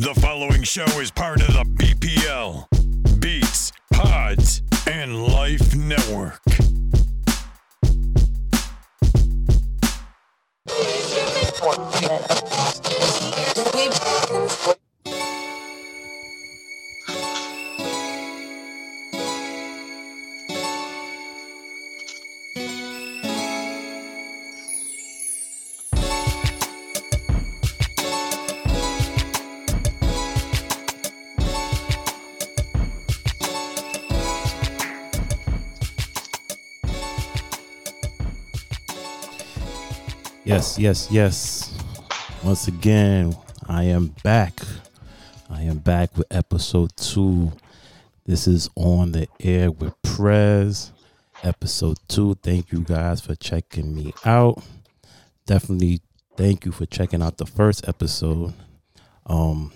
The following show is part of the BPL, Beats, Pods, and Life Network. Yes, yes, yes. Once again, I am back. I am back with episode two. This is on the air with Prez. Episode two. Thank you guys for checking me out. Definitely thank you for checking out the first episode. Um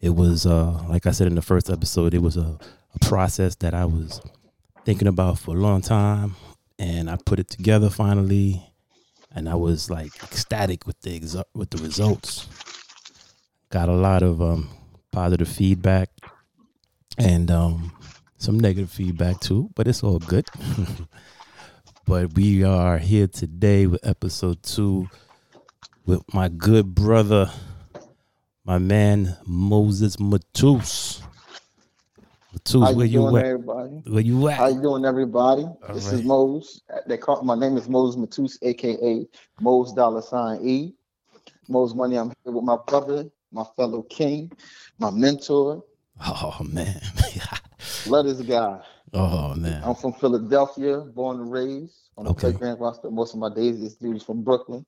it was uh like I said in the first episode, it was a, a process that I was thinking about for a long time and I put it together finally and I was like ecstatic with the exa- with the results. Got a lot of um, positive feedback and um, some negative feedback too, but it's all good. but we are here today with episode two with my good brother, my man Moses Mateus. Mateus, How where you you doing, at? everybody? Where you at? How you doing, everybody? this is right. Mose. They call my name is Mose Mateus, aka Mose Dollar Sign E. Mose Money. I'm here with my brother, my fellow king, my mentor, Oh man. love this guy. oh man. I'm from Philadelphia, born and raised on the Okay. playground. I spent most of my days. This dude is from Brooklyn.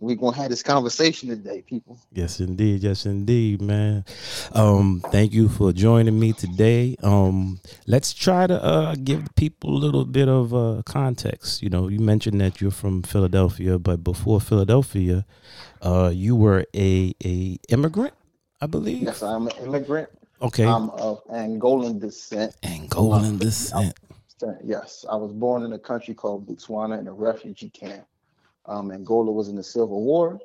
We're gonna have this conversation today, people. Yes, indeed. Yes, indeed, man. Um, thank you for joining me today. Um, let's try to uh, give people a little bit of uh, context. You know, you mentioned that you're from Philadelphia, but before Philadelphia, uh, you were a a immigrant, I believe. Yes, I'm an immigrant. Okay. I'm of Angolan descent. Angolan descent. Yes, I was born in a country called Botswana in a refugee camp. Um, Angola was in the Civil War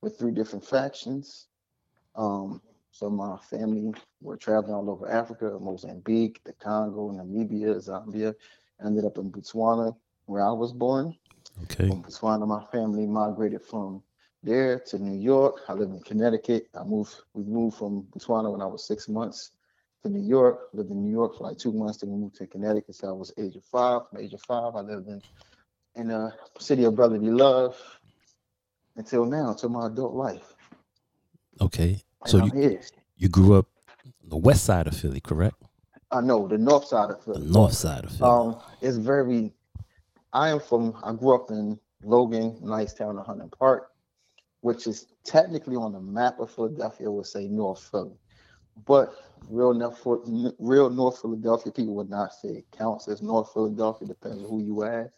with three different factions. Um, so my family were traveling all over Africa, Mozambique, the Congo, Namibia, Zambia. Ended up in Botswana, where I was born. Okay. From Botswana, my family migrated from there to New York. I live in Connecticut. I moved. We moved from Botswana when I was six months to New York. Lived in New York for like two months. Then we moved to Connecticut. So I was age of five. From age of five, I lived in in the city of brotherly love until now, until my adult life. Okay. And So I'm you here. you grew up the west side of Philly, correct? I know the north side of Philly. The north side of Philly. Um, it's very. I am from. I grew up in Logan, Nicetown and Hunting Park, which is technically on the map of Philadelphia. Would say North Philly, but real North, real North Philadelphia people would not say it counts as North Philadelphia. Depends on who you ask.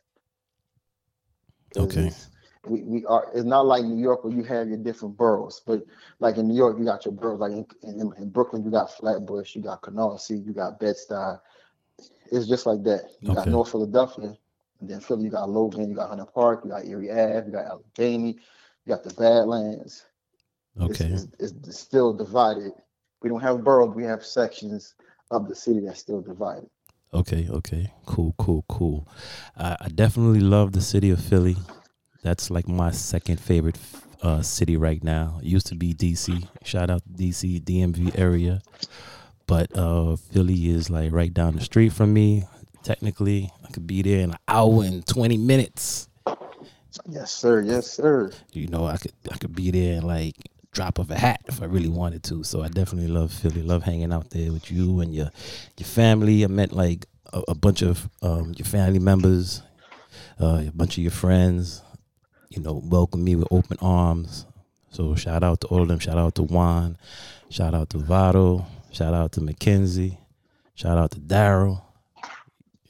Okay. it's- We, we are. It's not like New York where you have your different boroughs, but like in New York, you got your boroughs. Like in, in, in Brooklyn, you got Flatbush, you got Canarsie, you got Bed Stuy. It's just like that. You got North Philadelphia, and then Philly, you got Logan, you got Hunting Park, you got Erie Ave, you got Allegheny, you got the Badlands. Okay. It's, it's, it's still divided. We don't have boroughs, we have sections of the city that's still divided. Okay, okay, cool, cool, cool. I, I definitely love the city of Philly. That's like my second favorite uh, city right now. It used to be DC. Shout out to DC, DMV area, but uh, Philly is like right down the street from me. Technically, I could be there in an hour and twenty minutes. Yes, sir. Yes, sir. You know, I could I could be there in like drop of a hat if I really wanted to. So I definitely love Philly. Love hanging out there with you and your your family. I met like a, a bunch of um, your family members, uh, a bunch of your friends. You know, welcome me with open arms. So shout out to all of them. Shout out to Juan. Shout out to Vado. Shout out to Mackenzie. Shout out to Daryl.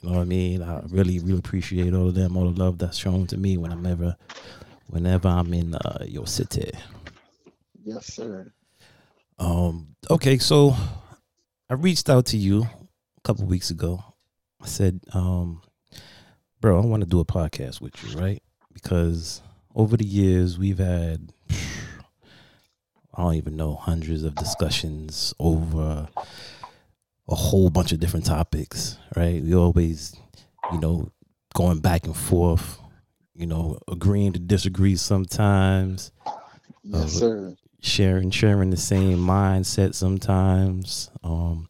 You know what I mean? I really, really appreciate all of them, all the love that's shown to me when I'm ever, whenever I'm in uh, your city. Yes, sir. Um, okay, so I reached out to you a couple weeks ago. I said, um, bro, I want to do a podcast with you, right? Because over the years we've had I don't even know hundreds of discussions over a whole bunch of different topics, right? We always, you know, going back and forth, you know, agreeing to disagree sometimes, Yes, Uh, sir. Sharing sharing the same mindset sometimes, um,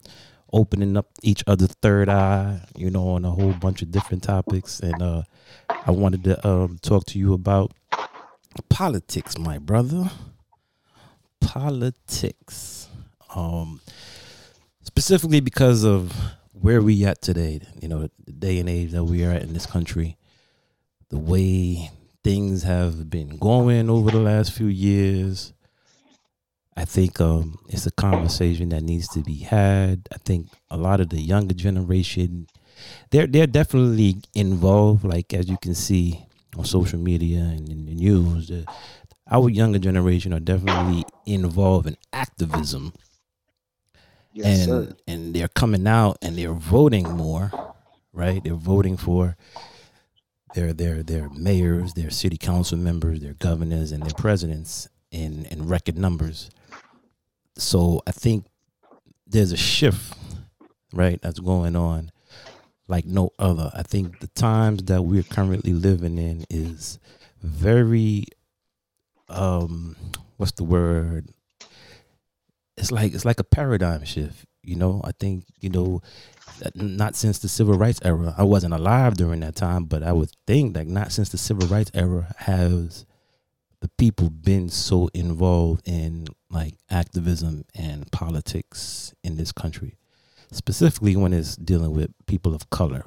opening up each other's third eye, you know, on a whole bunch of different topics. And uh, I wanted to um, talk to you about politics, my brother. Politics. Um, specifically because of where we at today, you know, the day and age that we are at in this country, the way things have been going over the last few years. I think um, it's a conversation that needs to be had. I think a lot of the younger generation, they're they're definitely involved. Like as you can see on social media and in the news, the, our younger generation are definitely involved in activism Yes, and sir. and they're coming out and they're voting more, right? They're voting for their their their mayors, their city council members, their governors, and their presidents in in record numbers. So I think there's a shift, right, that's going on like no other. I think the times that we're currently living in is very um what's the word? It's like it's like a paradigm shift you know? I think you know not since the civil rights era. I wasn't alive during that time but i would think that not since the civil rights era has the people been so involved in like activism and politics in this country specifically when it's dealing with people of color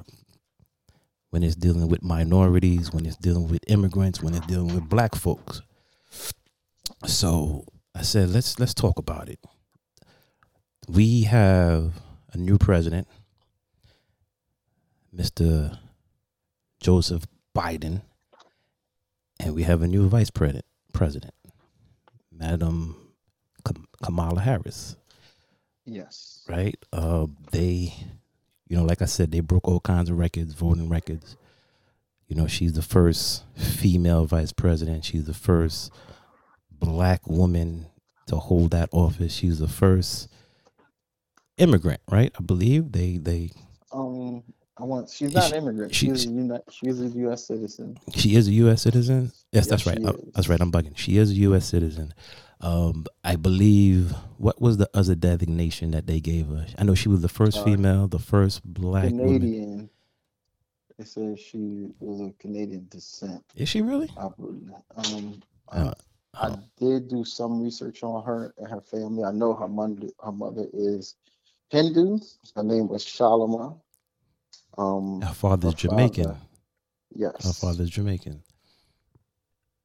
when it's dealing with minorities when it's dealing with immigrants when it's dealing with black folks so i said let's let's talk about it we have a new president, Mr. Joseph Biden, and we have a new vice president, president, Madam Kamala Harris. Yes. Right? Uh, they, you know, like I said, they broke all kinds of records, voting records. You know, she's the first female vice president. She's the first black woman to hold that office. She's the first immigrant, right? I believe they they Um, I want. She's not She- an immigrant. she- She's a uni- She's a U.S. citizen. she is a U.S. citizen. Yes, Yes, that's right. she Uh, that's right. I'm bugging. She is a U.S. citizen. Um, I believe what was the other designation that they gave her? I know she was the first Uh, female, the first black woman. Canadian. They said she was of Canadian descent. Is she really? I. Um, Uh, I oh. did do some research on her and her family. I know her mother. Her mother is Hindu. Her name was Shalama. Um, Her father's her Jamaican. father- yes. Her father's Jamaican.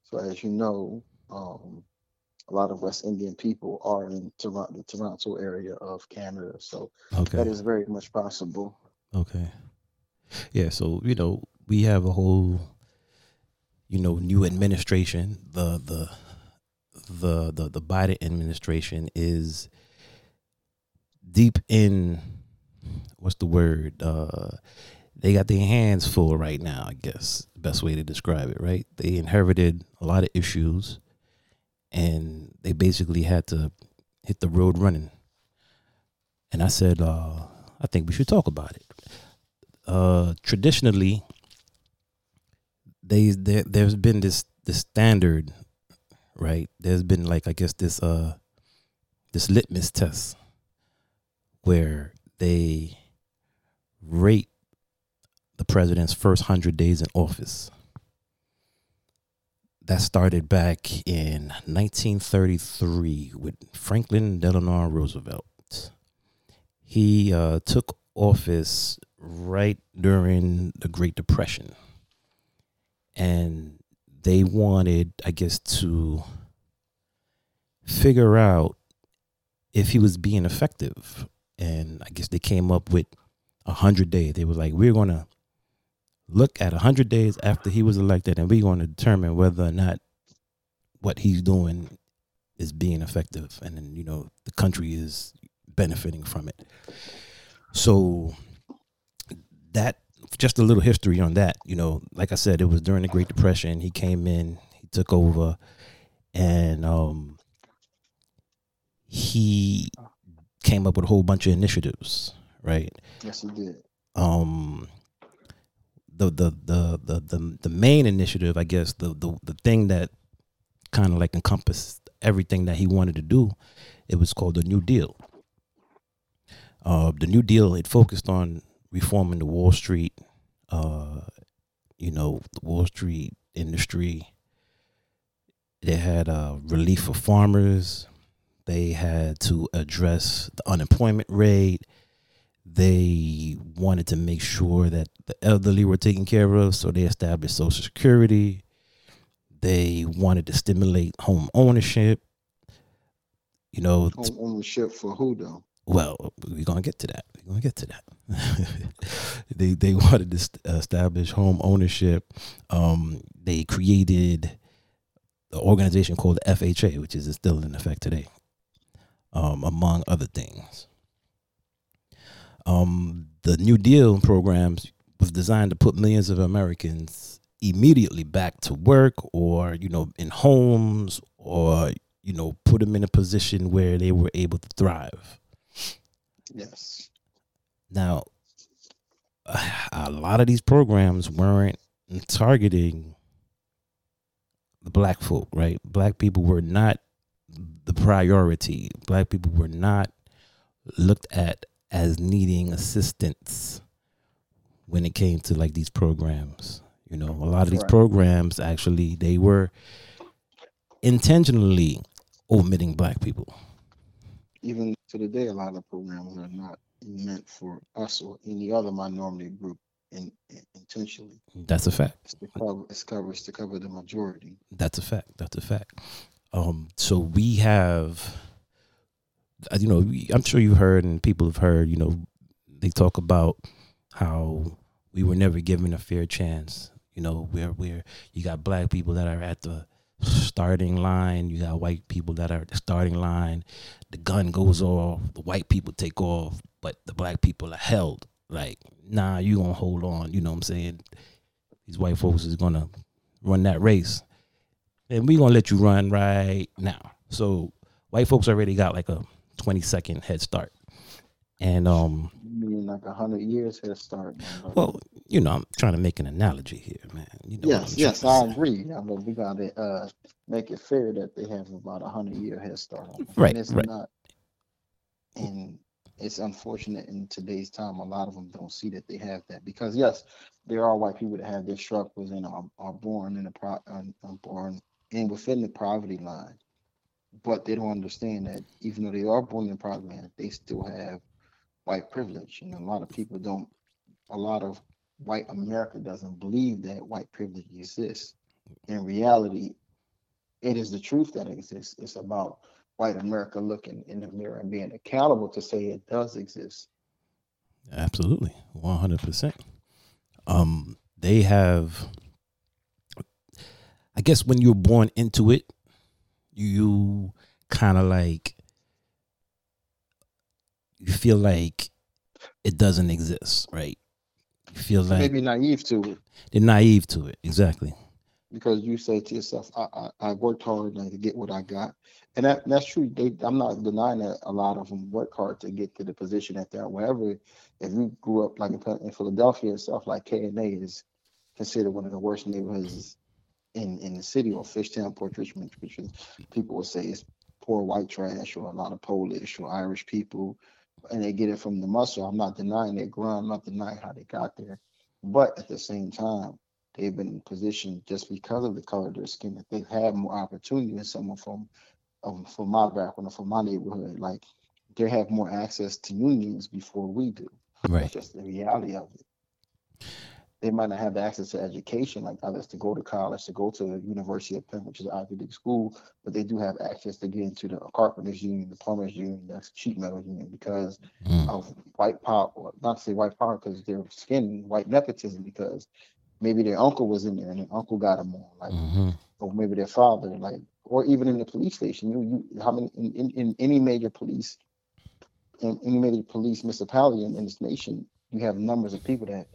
So as you know, um, a lot of West Indian people are in Toronto, the Toronto area of Canada. So Okay. that is very much possible. Okay. Yeah, so you know, we have a whole you know, new administration. The the the the, the Biden administration is deep in what's the word? Uh they got their hands full right now, I guess. Best way to describe it, right? They inherited a lot of issues and they basically had to hit the road running. And I said, uh, I think we should talk about it uh traditionally they there there's been this this standard right there's been like i guess this uh this litmus test where they rate the president's first 100 days in office that started back in 1933 with franklin delano roosevelt he uh, took office right during the Great Depression. And they wanted, I guess, to figure out if he was being effective. And I guess they came up with a hundred days. They were like, we're gonna look at a hundred days after he was elected and we're gonna determine whether or not what he's doing is being effective and then, you know, the country is benefiting from it. So that just a little history on that. You know, like I said, it was during the Great Depression. He came in, he took over, and um, he came up with a whole bunch of initiatives, right? Yes, he did. Um, the the the the the, the main initiative, I guess, the the the thing that kind of like encompassed everything that he wanted to do, it was called the New Deal. Uh, the New Deal it focused on reforming the Wall Street, uh, you know, the Wall Street industry. They had uh, relief for farmers. They had to address the unemployment rate. They wanted to make sure that the elderly were taken care of, so they established Social Security. They wanted to stimulate home ownership. You know, Home ownership for who though? well, we're gonna get to that. We're gonna get to that. they they wanted to st- establish home ownership. Um, they created the organization called the FHA, which is still in effect today, um, among other things. Um, the New Deal programs was designed to put millions of Americans immediately back to work, or you know, in homes, or you know, put them in a position where they were able to thrive. Yes. Now, a lot of these programs weren't targeting the black folk, right? Black people were not priority. Black people were not looked at as needing assistance when it came to like these programs. You know, a lot of these Correct. programs actually they were intentionally omitting black people. Even to the day, a lot of programs are not meant for us or any other minority group in, in- intentionally. That's a fact. It's to cover, it's covers to cover the majority. That's a fact. That's a fact. Um, so we have, uh, you know, I'm sure you've heard and people have heard, you know, they talk about how we were never given a fair chance. You know, where where you got black people that are at the starting line, you got white people that are at the starting line. The gun goes off, the white people take off, but the black people are held. Like, nah, you gonna hold on. You know what I'm saying? These white folks is gonna run that race and we gonna let you run right now. So white folks already got like a twenty second head start, and um, You mean like a hundred years head start? man. Well, you know, I'm trying to make an analogy here, man. You know yes, yes, I agree. Yeah, but we gotta uh, make it fair that they have about a hundred year head start. on. Right, And it's right. not, and it's unfortunate in today's time. A lot of them don't see that they have that because yes, there are white people that have their struggles and are, are born in a pro, are born in within the poverty line, but they don't understand that even though they are born in poverty they still have white privilege, and a lot of people don't. A lot of white America doesn't believe that white privilege exists. In reality, it is the truth that exists. It's about white America looking in the mirror and being accountable to say it does exist. Absolutely, one hundred percent. Um, they have. I guess when you're born into it, you kind of like you feel like it doesn't exist, right? You feel like Maybe naive to it they're naive to it. Exactly. because you say to yourself, I, I, I worked hard and to get what I got. And that, that's true. They, I'm not denying that a lot of them work hard to get to the position that they're. Wherever, if you grew up like in, in Philadelphia itself, like K and A is considered one of the worst neighborhoods in in the city, or Fishtown, Port Richmond, which is people will say it's poor white trash or a lot of Polish or Irish people, and they get it from the muscle. I'm not denying their grind. I'm not denying how they got there, but at the same time, they've been in position just because of the color of their skin that they've had more opportunity than someone from um, from my background or from my neighborhood. Like they have more access to unions before we do. Right. That's just the reality of it. They might not have the access to education like others to go to college, to go to the University of Penn, which is an Ivy League school, but they do have access to get into the carpenters union, the plumbers union, the sheet metal union because Mm. of white power, not to say white power because their skin, white nepotism, because maybe their uncle was in there and their uncle got them on, like, hmm or maybe their father, like, or even in the police station. You, you, how many in, in, in any major police, in any major police municipality in, in this nation, you have numbers of people that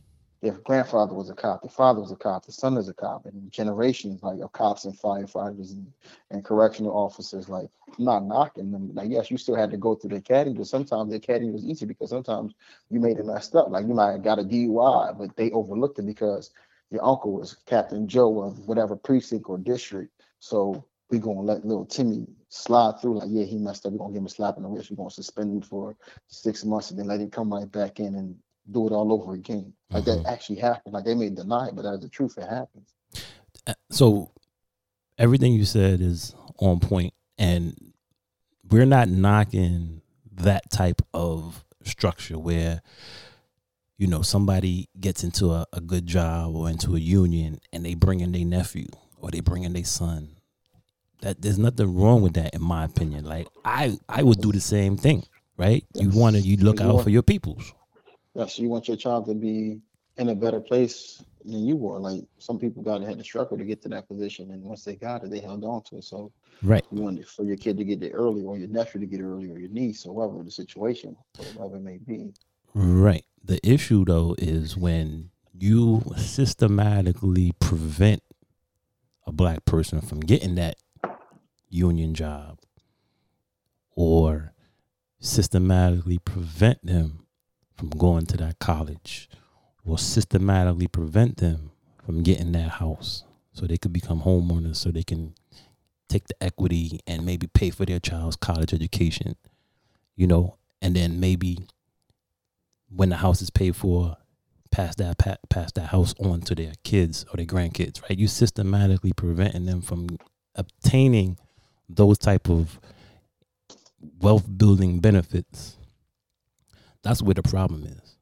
their grandfather was a cop, their father was a cop, the son is a cop, and generations like of cops and firefighters and, and correctional officers. Like I'm not knocking them. Like yes, you still had to go through the academy, but sometimes the academy was easy because sometimes you made it messed up. Like you might have got a DUI, but they overlooked it because your uncle was Captain Joe of whatever precinct or district. So we gonna let little Timmy slide through. Like yeah, he messed up. We're gonna give him a slap in the wrist. We're gonna suspend him for six months and then let him come right back in and do it all over again. Like Mhm. that actually happened. Like they may deny it, but that's the truth. It happens. Uh, so everything you said is on point and we're not knocking that type of structure where you know somebody gets into a, a good job or into a union and they bring in their nephew or they bring in their son that there's nothing wrong with that in my opinion like i i would do the same thing right you want to you look You out want- for your peoples Yes, you want your child to be in a better place than you were. Like some people got to had to struggle to get to that position, and once they got it, they held on to it. So right you want it for your kid to get there early, or your nephew to get it early, or your niece, or whatever the situation, whatever it may be. Right. The issue though is when you systematically prevent a black person from getting that union job or systematically prevent them from going to that college will systematically prevent them from getting that house so they could become homeowners so they can take the equity and maybe pay for their child's college education you know and then maybe when the house is paid for, pass that pass that house on to their kids or their grandkids, right? You systematically preventing them from obtaining those type of wealth building benefits. That's where the problem is,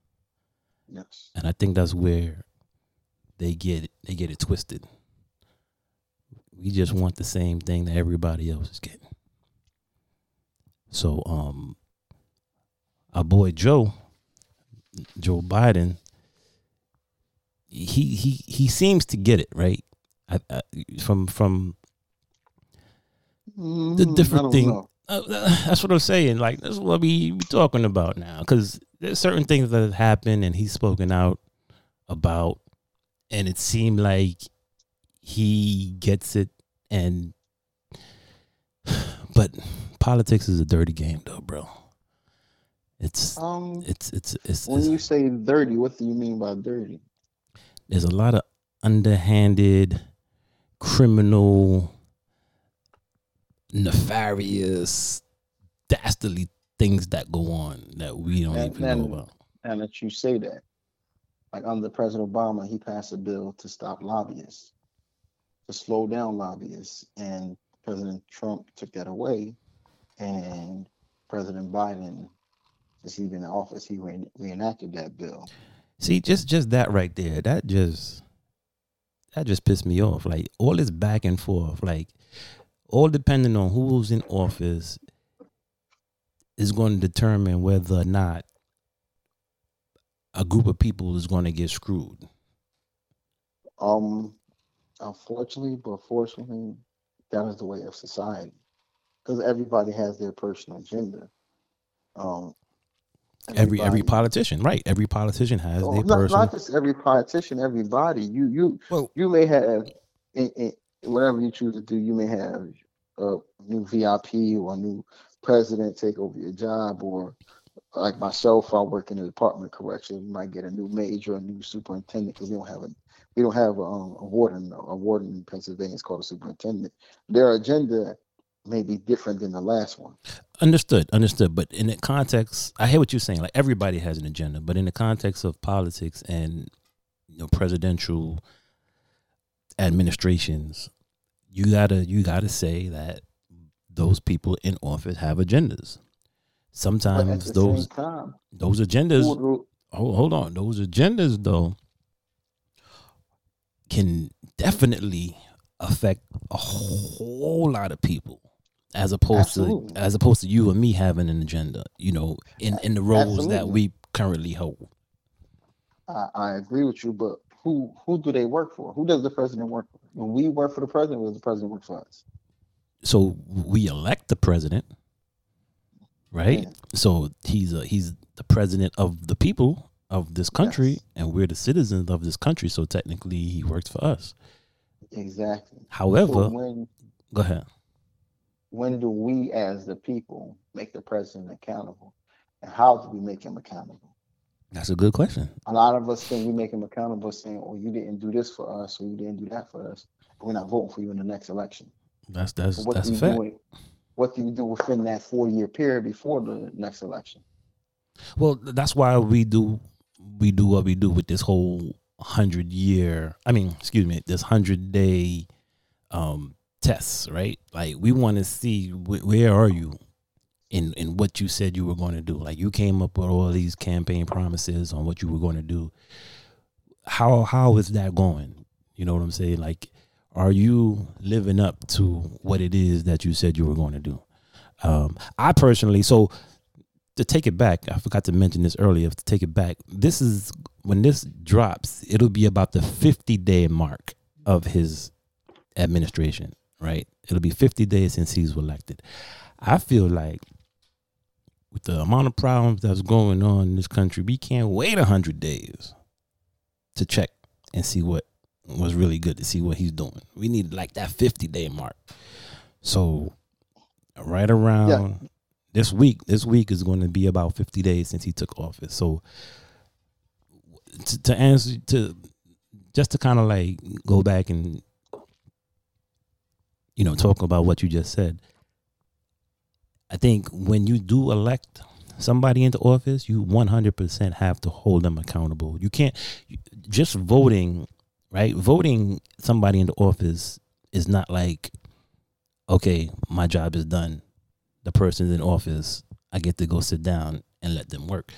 Yes. and I think that's where they get it, they get it twisted. We just want the same thing that everybody else is getting. So, um, our boy Joe, Joe Biden, he he he seems to get it right. I, I, from from Mm, I different thing- know. Uh, that's what I'm saying. Like that's what we we talking about now. Because there's certain things that have happened, and he's spoken out about, and it seemed like he gets it. And but politics is a dirty game, though, bro. It's Um, it's it's it's, when it's you say dirty, what do you mean by dirty? there's a lot of underhanded, criminal, nefarious, dastardly things that go on that we don't And even know about. And that you say that, like under President Obama, he passed a bill to stop lobbyists, to slow down lobbyists, and President Trump took that away, and President Biden, since he's been in office, he re- reenacted that bill. See, just just that right there, that just that just pissed me off. Like all this back and forth, like all depending on who's in office is going to determine whether or not a group of people is going to get screwed. Um, unfortunately, but fortunately, that is the way of society, because everybody has their personal agenda. Um, Every every politician, right? Every politician has Oh, their not, personal. not just every politician, everybody. You you Well- you may have in, in, whatever you choose to do. You may have a new VIP or a new president take over your job, or like myself, I work in the Department of Corrections. You might get a new major, a new superintendent because we don't have a we don't have a, um, a warden. A warden in Pennsylvania is called a superintendent. Their agenda may be different than the last one. Understood, understood. But in the context, I hear what you're saying. Like everybody has an agenda, but in the context of politics and you know presidential administrations, you gotta you gotta say that those people in office have agendas. Sometimes those time, those agendas. Hold, oh, hold on, those agendas though can definitely affect a whole lot of people as opposed Absolutely. to as opposed to you and me having an agenda you know in in the roles that we currently hold I, I agree with you, but who who do they work for? Who does the president work for? When we work for the president, does the president work for us? so we elect the president right Yeah. so he's a, he's the president of the people of this country Yes. and we're the citizens of this country. So technically, he works for us. Exactly. However, But when go ahead. when do we as the people make the president accountable? And how do we make him accountable? That's a good question. A lot of us think we make him accountable saying, Oh, you didn't do this for us, or you didn't do that for us. We're not voting for you in the next election. That's that's that's do a you fact. do what do you do within that four year period before the next election? Well, that's why we do we do what we do with this whole hundred year. I mean, excuse me, this hundred day um tests, right? Like we want to see wh- where are you in in what you said you were going to do. Like you came up with all these campaign promises on what you were going to do. How how is that going? You know what I'm saying? Like, are you living up to what it is that you said you were going to do? Um, I personally, so to take it back, I forgot to mention this earlier. To take it back, this is when this drops, it'll be about the 50 day mark of his administration, right? It'll be 50 days since he's elected. I feel like with the amount of problems that's going on in this country, we can't wait 100 days to check and see what was really good to see what he's doing. We need like that 50 day mark. So right around this week, this week is going to be about 50 days since he took office. So to, to answer to just to kind of like go back and you know talk about what you just said. I think when you do elect somebody into office, you 100% have to hold them accountable. You can't just voting, right? Voting somebody into office is not like okay, my job is done. The person's in office. I get to go sit down and let them work.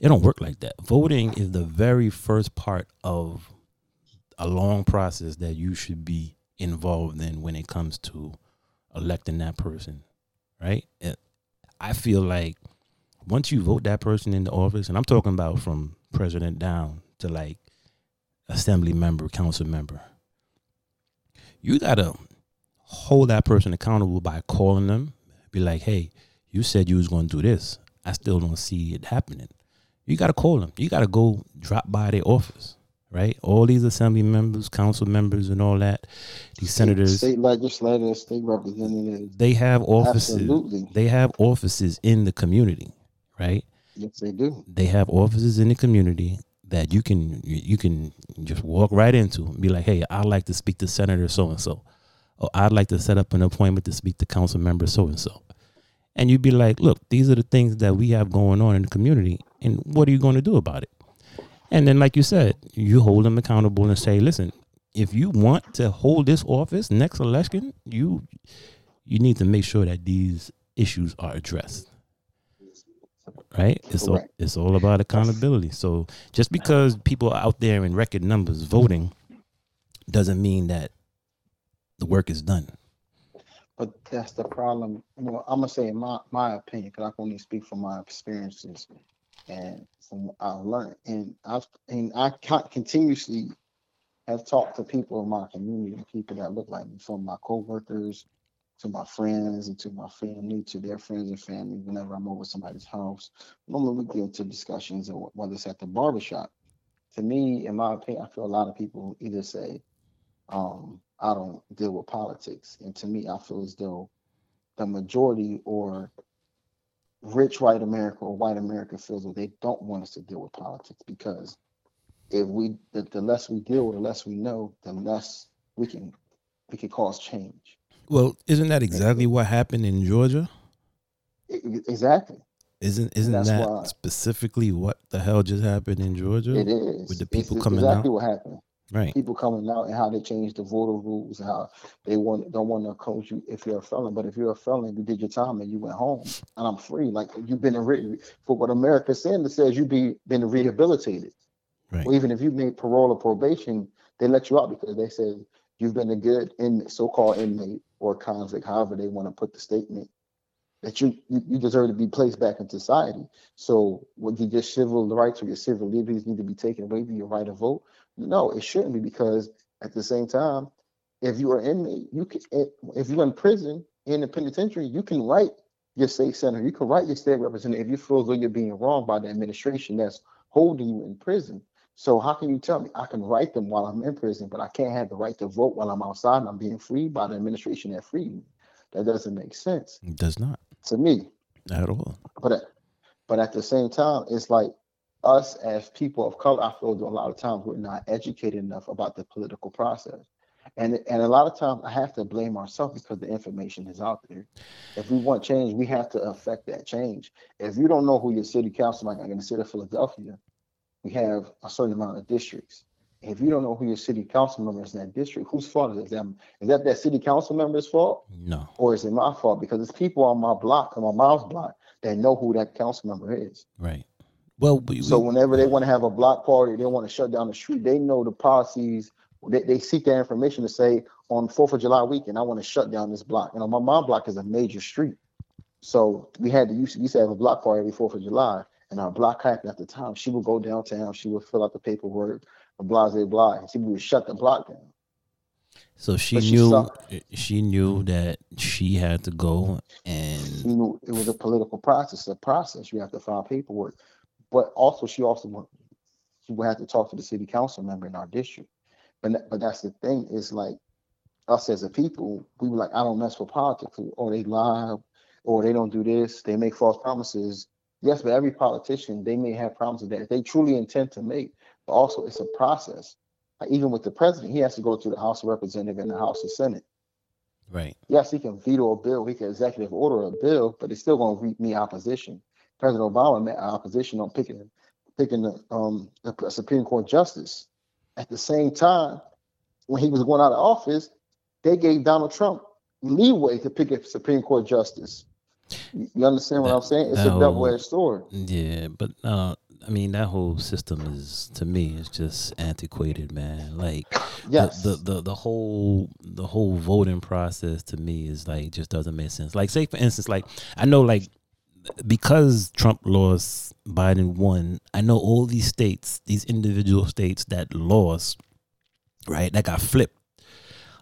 It don't work like that. Voting is the very first part of a long process that you should be involved in when it comes to electing that person, right? It, I feel like once you vote that person into office, and I'm talking about from president down to like assembly member, council member, you gotta hold that person accountable by calling them, be like, hey, you said you was gonna do this. I still don't see it happening. You gotta call them. You gotta go drop by their office, right? All these assembly members, council members, and all that, these senators, state legislators, state representatives. they have offices. Absolutely. They have offices in the community, right? Yes, they do. They have offices in the community that you can you you can just walk right into and be like, hey, I'd like to speak to Senator so and so, or I'd like to set up an appointment to speak to Council Member so and so, and you'd be like, look, these are the things that we have going on in the community, and what are you going to do about it? And then, like you said, you hold them accountable and say, listen, if you want to hold this office next election, you you need to make sure that these issues are addressed. Right? It's all, it's all about accountability. So just because people are out there in record numbers voting doesn't mean that the work is done. But that's the problem. Well, I'm gonna say my my opinion, because I can only speak from my experiences and from I've learned. And I've and I continuously have talked to people in my community, people that look like me, from my coworkers to my friends and to my family, to their friends and family. Whenever I'm over somebody's house, normally we get into discussions, or whether it's at the barbershop. To me, in my opinion, I feel a lot of people either say, um, I don't deal with politics. And to me, I feel as though the majority or rich white America or white America feels that they don't want us to deal with politics because if we the, the less we deal with, the less we know, the less we can we can cause change. Well, isn't that exactly what happened in Georgia? Exactly. Isn't isn't that why- specifically what the hell just happened in Georgia? It is. With the people it's coming exactly out? what happened. Right. people coming out and how they changed the voter rules, how they want don't want to coach you if you're a felon, but if you're a felon, you did your time and you went home, and I'm free. Like you've been re- for what America said says you be been rehabilitated. Right. Or even if you made parole or probation, they let you out because they said you've been a good in so-called inmate or convict, however they want to put the statement that you, you deserve to be placed back in society. So would you just civil rights or your civil liberties need to be taken away? Do your right to vote? No, it shouldn't be because at the same time, if you are inmate, you can if you're in prison in the penitentiary, you can write your state senator, you can write your state representative if you feel as though you're being wronged by the administration that's holding you in prison. So how can you tell me I can write them while I'm in prison, but I can't have the right to vote while I'm outside and I'm being freed by the administration that freed me? That doesn't make sense It does not to me. at all. But at, but at the same time, it's like us as people of color. I feel that a lot of times we're not educated enough about the political process, and and a lot of times I have to blame ourselves because the information is out there. If we want change, we have to affect that change. If you don't know who your city council, like in the city of Philadelphia, we have a certain amount of districts. If you don't know who your city council member is in that district, whose fault is it? Them? Is that that city council member's fault? No. or is it my fault? Because it's people on my block, on my mom's block, that know who that council member is. Right. Well, we, So whenever they want to have a block party, they want to shut down the street, they know the policies. They, they seek that information to say on Fourth of July weekend, I want to shut down this block. You know, my mom block is a major street. So we had to used to, used to have a block party every Fourth of July, and our block captain at the time, she would go downtown, she would fill out the paperwork, blah blah blah, and she would shut the block down. so she she knew saw- eh, she knew that she had to go and know, it was a political process, a process. You have to file paperwork. But also, she also she would have to talk to the city council member in our district. But but that's the thing is like us as a people, we were like, I don't mess with politics, or they lie, or they don't do this, they make false promises. Yes, but every politician, they may have promises that they truly intend to make, but also it's a process. Like even with the president, he has to go to the House of Representatives and the House of Senate right. yes, he can veto a bill, he can executive order a bill, but it's still going to meet opposition. President Obama met opposition on picking picking the um the Supreme Court justice. At the same time, when he was going out of office, they gave Donald Trump leeway to pick a Supreme Court justice. You understand what That- I'm saying? It's a double-edged sword. Yeah, but uh, I mean that whole system is to me is just antiquated, man. Like Yes. the, the the the whole the whole voting process to me is like just doesn't make sense. Like say for instance, like I know like because Trump lost, Biden won. I know all these states, these individual states that lost, right? That got flipped.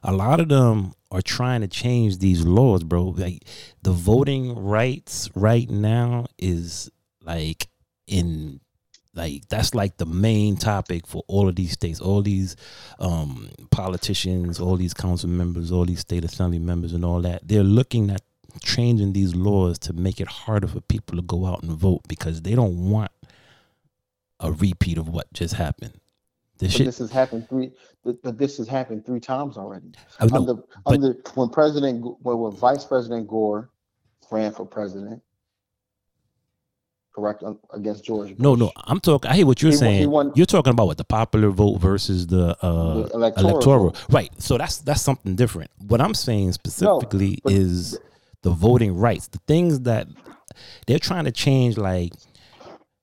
A lot of them are trying to change these laws, bro. Like the voting rights right now is like in like that's like the main topic for all of these states all these um politicians all these council members all these state assembly members and all that they're looking at changing these laws to make it harder for people to go out and vote because they don't want a repeat of what just happened this shit this has happened three. But, this has happened three times already. I know, under, but- under when President when, Vice President Gore ran for president, correct against George. no Bush, no no, i'm talking i hear what you're He won- he saying won- you're talking about what the popular vote versus the uh the electoral. electoral vote. right so that's that's something different what i'm saying specifically but- is the voting rights the things that they're trying to change like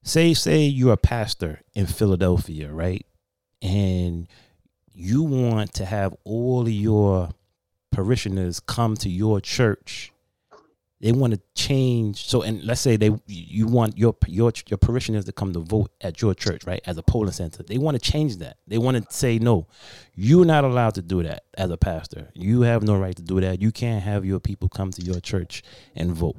say say you're a pastor in philadelphia right? And you want to have all your parishioners come to your church they want to change so and let's say they you want your your your parishioners to come to vote at your church right as a polling center. They want to change that. They want to say no you're not allowed to do that as a pastor. You have no right to do that. You can't have your people come to your church and vote.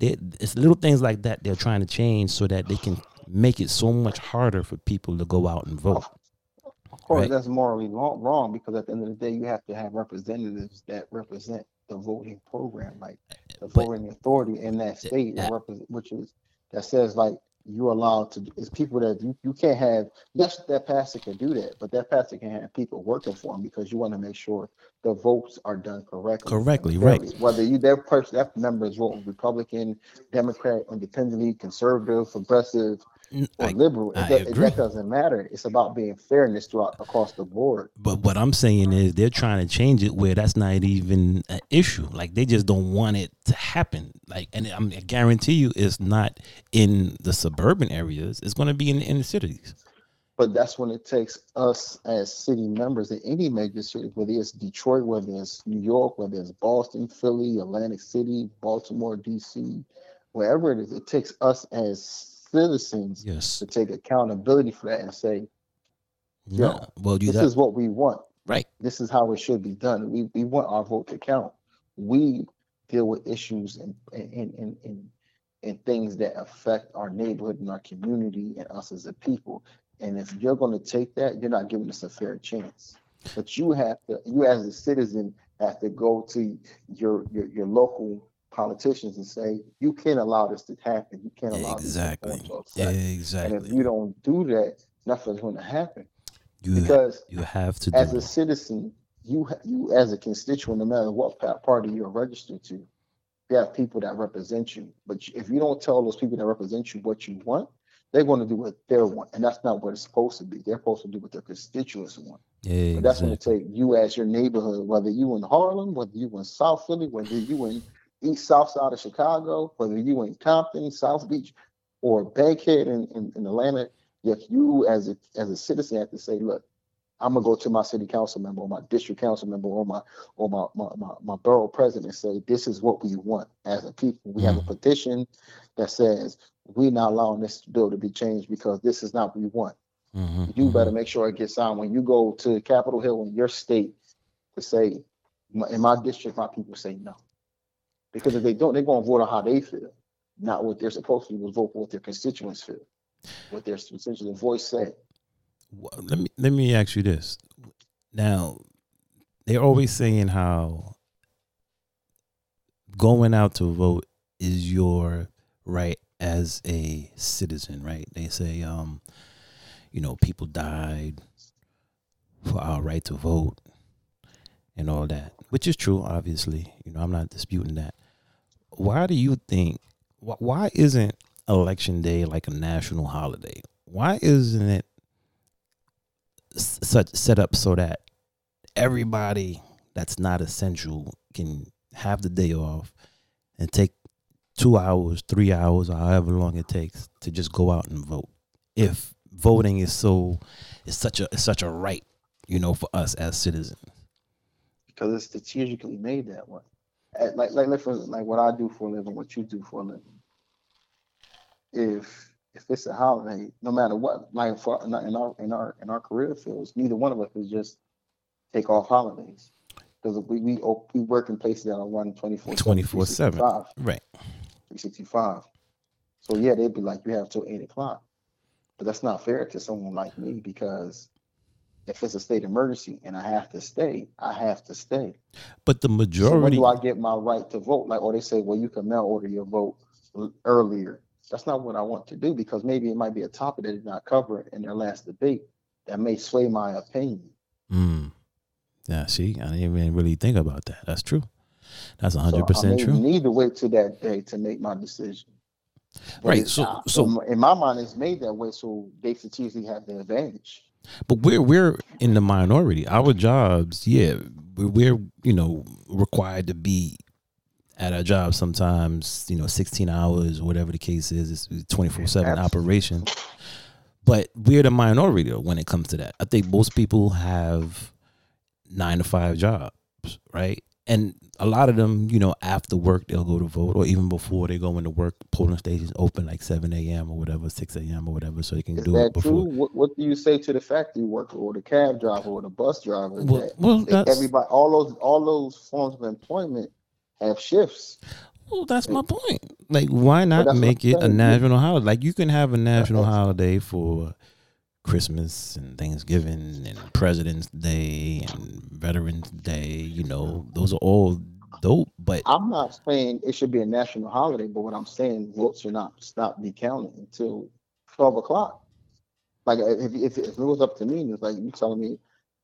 They, it's little things like that they're trying to change so that they can make it so much harder for people to go out and vote Of course, Right. that's morally wrong, wrong because at the end of the day, you have to have representatives that represent the voting program, like the voting authority in that state, that which is that says like you're allowed to. It's people that you, you can't have. Yes, that pastor can do that, but that pastor can have people working for him because you want to make sure the votes are done correctly. Correctly, right. Whether you that person that member is voting Republican, Democrat, independently, conservative, progressive, or I- liberal, it, I it- agree. that doesn't matter. It's about being fairness throughout across the board. But what I'm saying is they're trying to change it where that's not even an issue. Like they just don't want it to happen. Like, and I'm, I guarantee you, it's not in the suburban areas. It's going to be in the inner cities. But that's when it takes us as city members in any major city, whether it's Detroit, whether it's New York, whether it's Boston, Philly, Atlantic City, Baltimore, DC, wherever it is, it takes us as citizens Yes. to take accountability for that and say, No. Yeah. Well, you this that is what we want. right. This is how it should be done. We we want our vote to count. We deal with issues and in in in, in things that affect our neighborhood and our community and us as a people. And if you're going to take that, you're not giving us a fair chance. But you have to, you as a citizen, have to go to your your, your local politicians and say, you can't allow this to happen. You can't allow exactly. this to perform to affect." Exactly. And if you don't do that, nothing's going to happen. You Because you have to as a citizen, you you as a constituent, no matter what pa- party you're registered to, you have people that represent you. But if you don't tell those people that represent you what you want, they're going to do what they want, and that's not what it's supposed to be. They're supposed to do what their constituents want. yeah, But that's going to take you as your neighborhood, whether you in Harlem, whether you in South Philly, whether you in East South Side of Chicago, whether you in Compton, South Beach, or Bankhead in, in, in Atlanta. If you as a as a citizen have to say, look, I'm gonna go to my city council member or my district council member or my or my my, my, my borough president and say, this is what we want as a people. We have a petition that says we're not allowing this bill to be changed because this is not what we want Mhm, you better make sure it gets signed when you go to Capitol Hill in your state to say, in my district, my people say no. Because if they don't, they're gonna vote on how they feel, not what they're supposed to do, vote for what their constituents feel, what their essentially voice said. Wha- let me let me ask you this. Now, they're always saying how going out to vote is your right as a citizen, right? They say, um, you know, people died for our right to vote and all that, which is true, obviously. You know, I'm not disputing that. Why do you think? Why, isn't election day like a national holiday? Why isn't it such set up so that everybody that's not essential can have the day off and take two hours, three hours, or however long it takes to just go out and vote. If voting is so is such a such a right, you know, for us as citizens. because it's strategically made that way. Uh, Like, like, like, for instance, like what I do for a living, what you do for a living. If if it's a holiday, no matter what, like for in our in our in our, career fields, neither one of us is just take off holidays because we we we work in places that are run 24 24/7. Right. 365. So yeah, they'd be like, you have till eight o'clock, but that's not fair to someone like me because if it's a state emergency and I have to stay, I have to stay. But the So when majority do I get my right to vote? Like, or they say, well, you can mail order your vote earlier. That's not what I want to do because maybe it might be a topic that did not cover in their last debate that may sway my opinion. Mm. Yeah, see, I didn't even really think about that. That's true. That's So hundred I true. need to wait till that day to make my decision. But Right, so- so- in my- in my mind, it's made that way so they strategically have the advantage. But we're we're in the minority. Our jobs, yeah, we're, you know required to be at our job sometimes. You know, sixteen hours whatever the case is. It's twenty four seven operation. But we're the minority though when it comes to that. I think most people have nine to five jobs, right? And a lot of them, you know, after work they'll go to vote, or even before they go into work, polling stations open like seven a.m. or whatever, six a.m. or whatever, so they can Is do it before. What, what do you say to the factory worker or the cab driver or the bus driver? Well, that well, everybody, all those, all those forms of employment have shifts. well, that's my point. Like, why not make it a national holiday? Like, you can have a national holiday for Christmas and Thanksgiving and President's Day and Veterans Day. You know, those are all dope. But I'm not saying it should be a national holiday, but what I'm saying, votes should not stop be counted until twelve o'clock. Like if, if, if it was up to me, it's like you telling me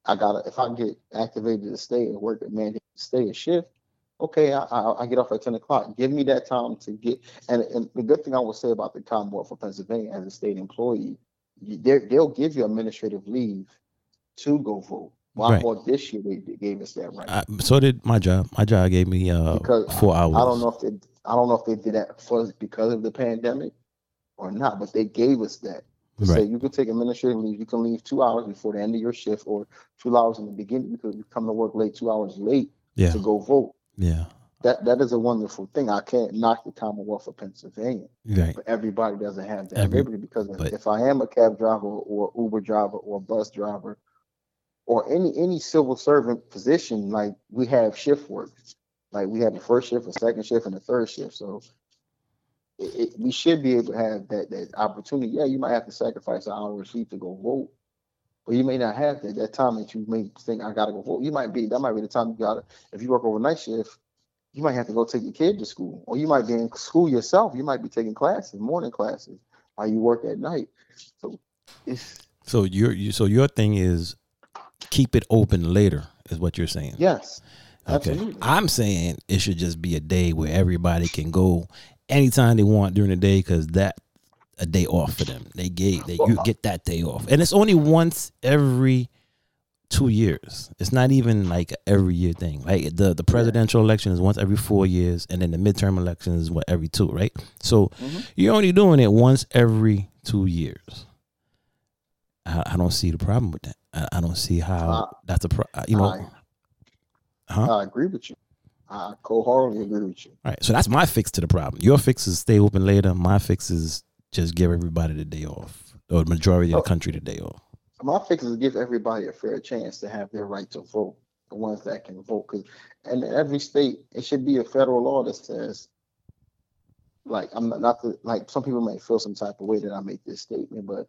I gotta, if I get activated to stay and work at mandate stay a shift, okay, I, I, I get off at ten o'clock. Give me that time to get, and, and the good thing I will say about the Commonwealth of Pennsylvania as a state employee, they're- they'll give you administrative leave to go vote. Well, Right. I thought this year they, they gave us that right. I, so did my job. My job gave me uh Because four hours. I don't know if they, I don't know if they did that first because of the pandemic or not, but they gave us that. To say Right. you can take administrative leave, you can leave two hours before the end of your shift or two hours in the beginning because you come to work late, two hours late Yeah. to go vote. Yeah. That that is a wonderful thing. I can't knock the Commonwealth of Pennsylvania, Right. but everybody doesn't have that Every- liberty because if- but- if I am a cab driver or Uber driver or bus driver or any any civil servant position, like we have shift work. Like we have the first shift, a second shift, and a third shift. So it, it, we should be able to have that that opportunity. Yeah, you might have to sacrifice an hour of sleep to go vote, but you may not have that that time that you may think I gotta go vote. You might be that might be the time you gotta. If you work overnight shift, you might have to go take your kid to school, or you might be in school yourself. You might be taking classes, morning classes, while you work at night. So it's So your you so your thing is keep it open later is what you're saying. yes, Okay. absolutely. I'm saying it should just be a day where everybody can go anytime they want during the day because that a day off for them. They get they you get that day off, and it's only once every two years. It's not even like every year thing. Like the the presidential election is once every four years, and then the midterm election is what every two, right? So Mhm. you're only doing it once every two years. I, I don't see the problem with that. I, I don't see how Uh, that's a pro. You know, I- huh? I agree with you. I wholeheartedly agree with you. All right, so that's my fix to the problem. Your fix is stay open later. My fix is just give everybody the day off, or the majority of Oh. the country the day off. My fix is give everybody a fair chance to have their right to vote. The ones that can vote, because and in every state it should be a federal law that says, like I'm not, not the, like some people may feel some type of way that I make this statement, but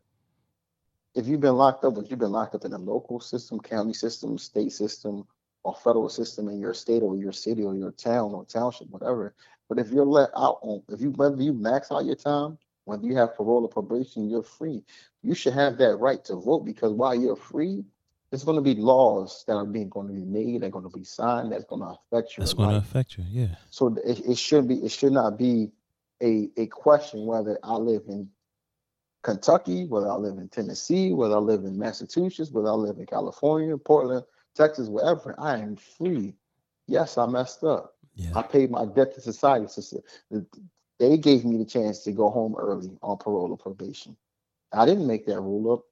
if you've been locked up, if you've been locked up in a local system, county system, state system, or federal system in your state or your city or your town or township, whatever. But if you're let out on, if you whether you max out your time, whether you have parole or probation, you're free. You should have that right to vote because while you're free, there's going to be laws that are being going to be made, that are going to be signed, that's going to affect you. That's going to affect you. Yeah. So it, it should be, it should not be a a question whether I live in Kentucky, whether I live in Tennessee, whether I live in Massachusetts, whether I live in California, Portland, Texas, wherever. I am free. Yes, I messed up. Yeah. I paid my debt to society. So so the- they gave me the chance to go home early on parole or probation. I didn't make that rule up.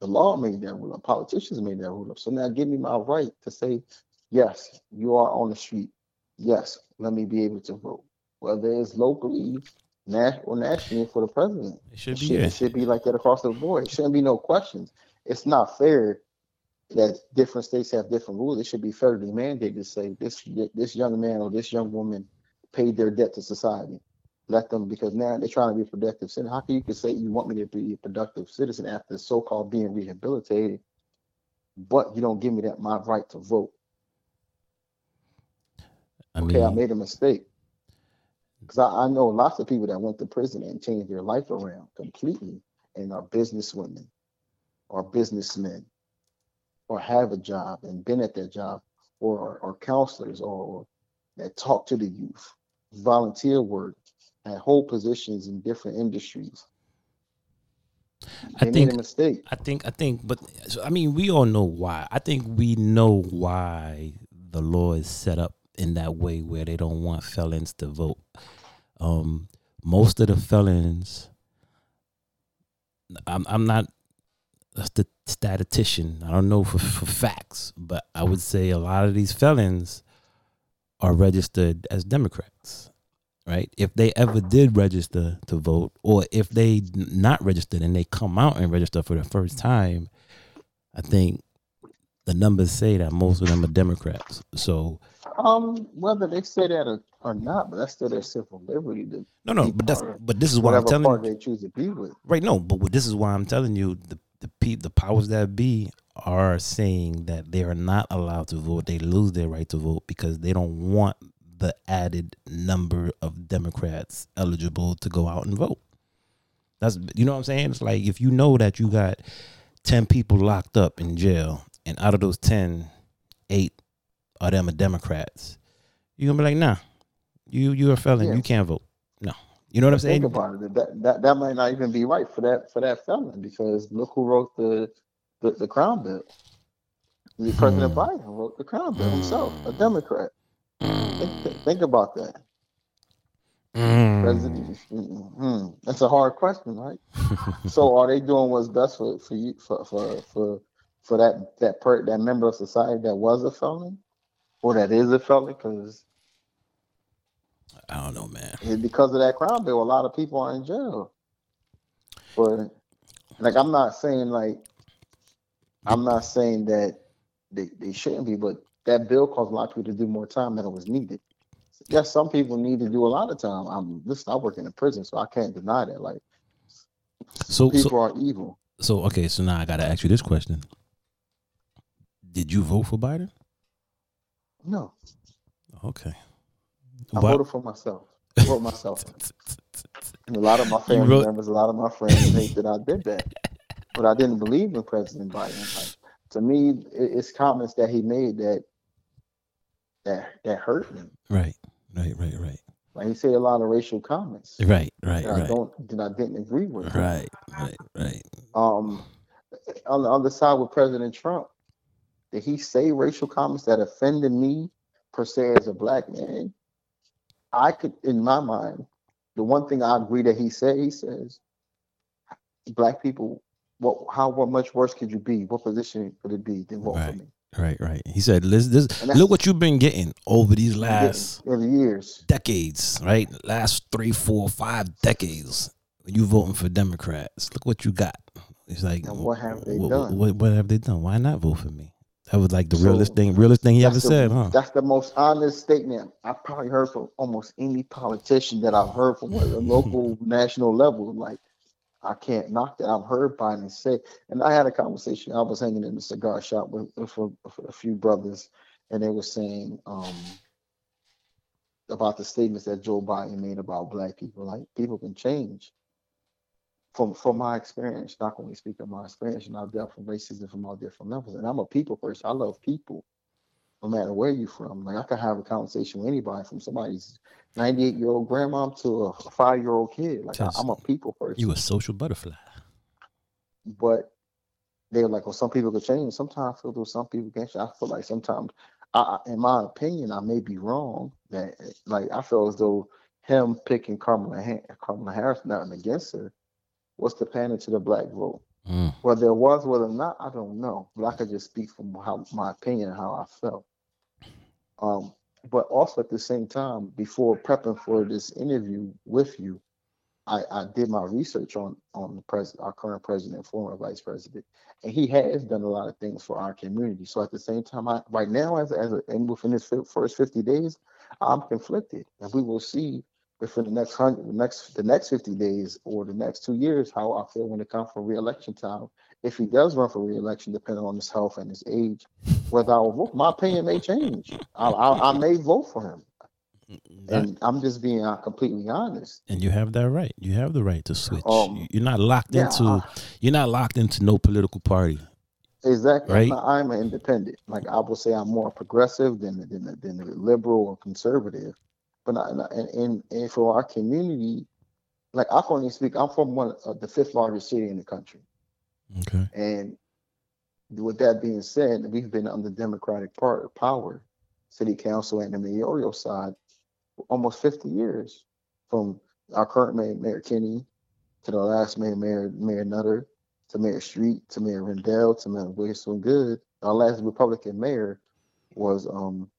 The law made that rule up. Politicians made that rule up. So now give me my right to say, yes, you are on the street. Yes, let me be able to vote. Whether it's locally, national, or nationally for the president. It should It be. should, Yeah. it should be like that across the board. It shouldn't be no questions. It's not fair that different states have different rules. It should be federally mandated to say this this young man or this young woman paid their debt to society. Let them because now they're trying to be a productive citizen. How can you say you want me to be a productive citizen after so-called being rehabilitated, but you don't give me that my right to vote? I okay, I made a mistake. Because I, I know lots of people that went to prison and changed their life around completely and are businesswomen or businessmen or have a job and been at their job or, or counselors or, or that talk to the youth, volunteer work, and hold positions in different industries. I They think- made a mistake. I think. I think. But so, I mean, we all know why. I think we know why the law is set up in that way where they don't want felons to vote. Um, most of the felons. I'm. I'm not a st- statistician. I don't know for, for facts, but I would say a lot of these felons are registered as Democrats, right? If they ever did register to vote, or if they not registered and they come out and register for the first time, I think the numbers say that most of them are Democrats. So Um, whether they say that or, or not, but that's still their civil liberty no, no, but that's but this is what I'm telling you. they choose to be with. Right, no, but this is why I'm telling you the the pe- the powers that be are saying that they are not allowed to vote. They lose their right to vote because they don't want the added number of Democrats eligible to go out and vote. That's you know what I'm saying? It's like if you know that you got 10 people locked up in jail and out of those 10, 8 of them are Democrats. You're going to be like, "Nah. You you're a felon. Yeah. You can't vote." No. You know what I'm saying? Think about it. That, that that might not even be right for that for that felon because look who wrote the the, the Crime Bill. The President Hmm. Biden wrote the Crime Bill himself, a Hmm. Democrat. Think, about that. Mm. Mm, that's a hard question, right? so are they doing what's best for for you for for for, for that that per, that member of society that was a felon or that is a felon? Because I don't know, man. because of that Crime Bill, a lot of people are in jail. But like, I'm not saying like, I'm not saying that they, they shouldn't be, but that bill caused a lot of people to do more time than it was needed. yes, some people need to do a lot of time. I'm listen, I work in a prison, so I can't deny that. Like So, people so, are evil. so, okay. So now I got to ask you this question: Did you vote for Biden? No, Okay. I voted for myself. I voted myself. And a lot of my family wrote- members, a lot of my friends hate that I did that. But I didn't believe in President Biden. Like, to me, it's comments that he made that that that hurt me. Right. Right. Right. Right. Like he said a lot of racial comments Right. Right. that I Right. don't that I didn't agree with. Right. Right. Right. Um, on the other side with President Trump, did he say racial comments that offended me per se as a black man? I could, in my mind, the one thing I agree that he said, he says, black people, what, how, what much worse could you be? What position could it be than vote Right. for me? Right. Right. He said, "This, this, look what you've been getting over these last over years. decades, right? Last three, four, five decades. You voting for Democrats. Look what you got." It's like, And what have they what, done? What, what have they done? Why not vote for me? That was like the So, realest thing, realest thing he ever the- said, huh? That's the most honest statement I probably heard from almost any politician that I've heard from a local, national level. Like, I can't knock that. I've heard Biden say, and I had a conversation. I was hanging in the cigar shop with, with, a, with a few brothers, and they were saying um, about the statements that Joe Biden made about black people. Like, people can change. From from my experience, not only speak of my experience, and I've dealt with racism from all different levels. And I'm a people person. I love people no matter where you're from. Like I can have a conversation with anybody from somebody's 98 year old grandma to a five year old kid. Like I, I'm a people person. You a social butterfly. but they're like, well, some people could change. Sometimes I feel though some people can't. change. I feel like sometimes, I, in my opinion, I may be wrong. That like I feel as though him picking Kamala, Ha- Kamala Harris, nothing against her, was the pander to the black vote. Mm, Whether it was, whether or not, I don't know. But I could just speak from how my opinion, how I felt. Um, but also at the same time, before prepping for this interview with you, I, I did my research on on the president, our current president, former vice president, and he has done a lot of things for our community. So at the same time, I right now, as as a, and within his first fifty days, I'm conflicted, and we will see within the next hundred, the next the next fifty days or the next two years how I feel when it comes for reelection time. If he does run for reelection, depending on his health and his age, whether I will vote, my opinion may change. I, I, I may vote for him, that- and I'm just being completely honest. and you have that right. You have the right to switch. Um, You- you're not locked Yeah, into. I- you're not locked into no political party. Exactly. Right. I'm, I'm an independent. Like I will say, I'm more progressive than than than a liberal or conservative. But I, and, and and for our community, like I can only speak. I'm from one of the fifth largest city in the country, Okay. and with that being said, we've been under the Democratic part power, city council and the mayoral side, almost 50 years, from our current mayor, Mayor Kenney, to the last mayor, Mayor Mayor Nutter, to Mayor Street, to Mayor Rendell, to Mayor Wilson Goode. Our last Republican mayor was um,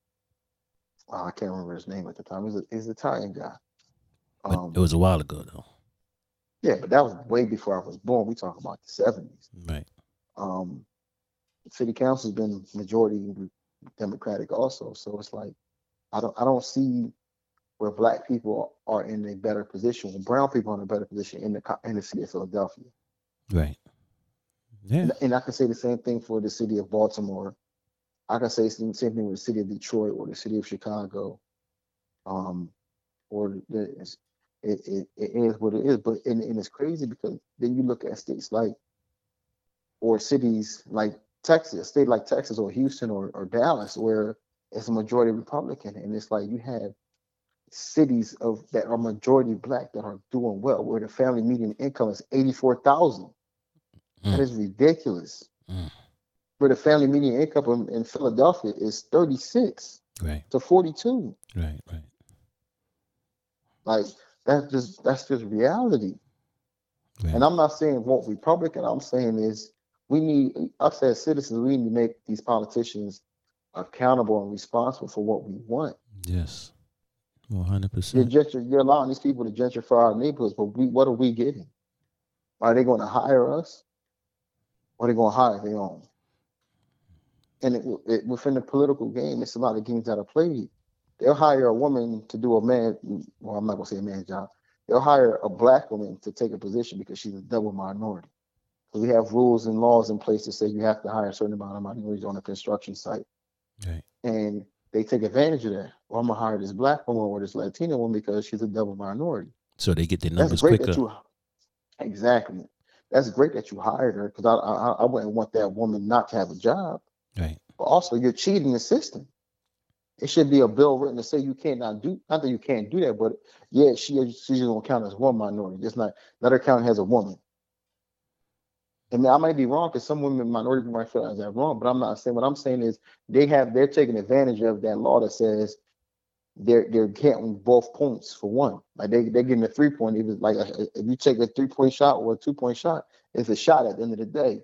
oh, I can't remember his name at the time. He's a, he's an Italian guy. Um, it was a while ago though. Yeah, but that was way before I was born. We talk about the 70s. Right. um, city council's been majority Democratic also. So it's like I don't I don't see where black people are in a better position, when brown people are in a better position in the in the city of Philadelphia. Right. Yeah. And, and I can say the same thing for the city of Baltimore. I can say the same thing with the city of Detroit or the city of Chicago. Um, or the, it, it, it is what it is. But and, and it's crazy because then you look at states like or cities like Texas, state like Texas or Houston or, or Dallas, where it's a majority Republican, and it's like you have cities of that are majority black that are doing well, where the family median income is eighty four thousand. That Mm. is ridiculous. Mm. Where the family median income in, in Philadelphia is thirty six Right. to forty two. Right. Right. Like that's just that's just reality. Right. And I'm not saying vote Republican. I'm saying is we need us as citizens, we need to make these politicians accountable and responsible for what we want. yes. One hundred You're, percent. you're allowing these people to gentrify our neighborhoods, but we what are we getting? Are they going to hire us? Or are they going to hire their own? And it, it, within the political game, it's a lot of games that are played they'll hire a woman to do a man. Well, I'm not gonna say a man's job. They'll hire a black woman to take a position because she's a double minority. We have rules and laws in place to say you have to hire a certain amount of minorities on a construction site, Right. and they take advantage of that. Well, I'm gonna hire this black woman or this Latina woman because she's a double minority. So they get their That's numbers great quicker. that you exactly. That's great that you hired her because I, I I wouldn't want that woman not to have a job. Right. But also, you're cheating the system. It should be a bill written to say you cannot do. Not that you can't do that, but yeah, she she's gonna count as one minority. Just not let her count as a woman. I mean, I might be wrong because some women minority might feel that wrong, but I'm not saying. What I'm saying is they have they're taking advantage of that law that says they're they're getting both points for one. Like they they're getting a three point. Even like a, if you take a three point shot or a two point shot, it's a shot at the end of the day.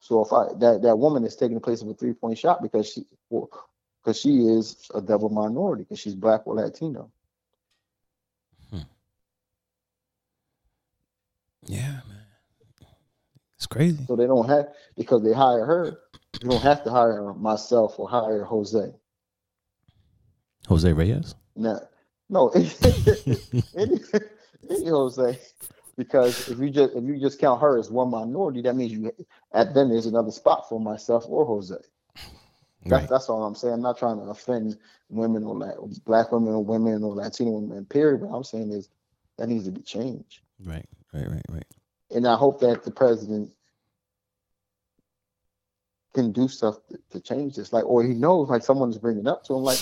So if I that that woman is taking the place of a three point shot because she because she is a double minority because she's black or Latino. Hmm. Yeah, man. It's crazy. So they don't have because they hire her. You don't have to hire myself or hire Jose. Jose Reyes. No, no, any, any Jose, because if you just if you just count her as one minority, that means you at then there's another spot for myself or Jose. That's Right. that's all I'm saying. I'm not trying to offend women or La- black women or women or Latino women. Period. What I'm saying is that needs to be changed, Right. Right. Right. Right. and I hope that the president can do stuff to, to change this. Like, or he knows, like someone's bringing up to him, like.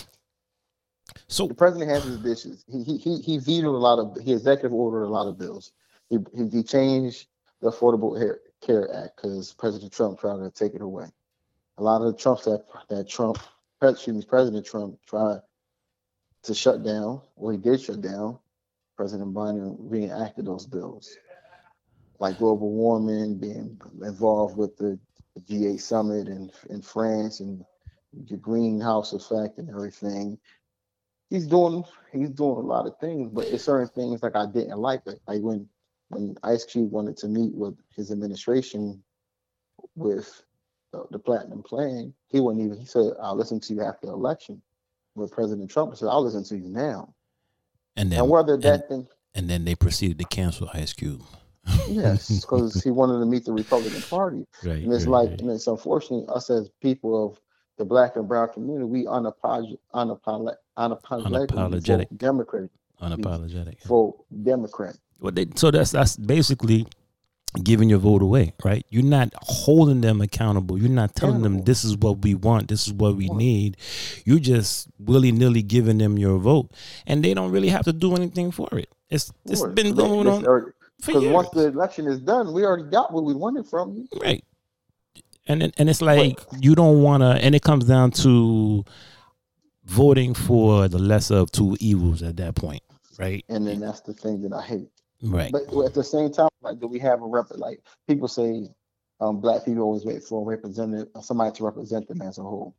So the president has his dishes. He he he, he vetoed a lot of he executive ordered a lot of bills. He he, he changed the Affordable Care, Care Act because President Trump tried to take it away. A lot of the Trumps that that Trump, excuse me, President Trump tried to shut down, or he did shut down. President Biden reenacted those bills, like global warming, being involved with the, the G8 summit in in France and the greenhouse effect and everything he's doing he's doing a lot of things, but it's certain things like I didn't like it. Like when when Ice Cube wanted to meet with his administration with the, the platinum plan, he wouldn't even he said, I'll listen to you after the election. With President Trump said, I'll listen to you now. and then And whether and, that thing and then they proceeded to cancel Ice Cube. yes, because he wanted to meet the Republican Party. Right. And it's right, like right. and it's unfortunate us as people of the black and brown community, we unapolog- unapolog- Unapologetic. vote Democrat, unapologetic. vote Democrat. Well, they, so that's that's basically giving your vote away, right? You're not holding them accountable. You're not telling them this is what we want, this is what we need. You're just willy nilly giving them your vote, and they don't really have to do anything for it. It's it's been going on Because once the election is done, we already got what we wanted from you. right? And and it's like you don't want to, and it comes down to voting for the lesser of two evils at that point, right? And then that's the thing that I hate. Right. But at the same time, like, do we have a rep? Like people say, um, black people always wait for a representative, somebody to represent them as a whole.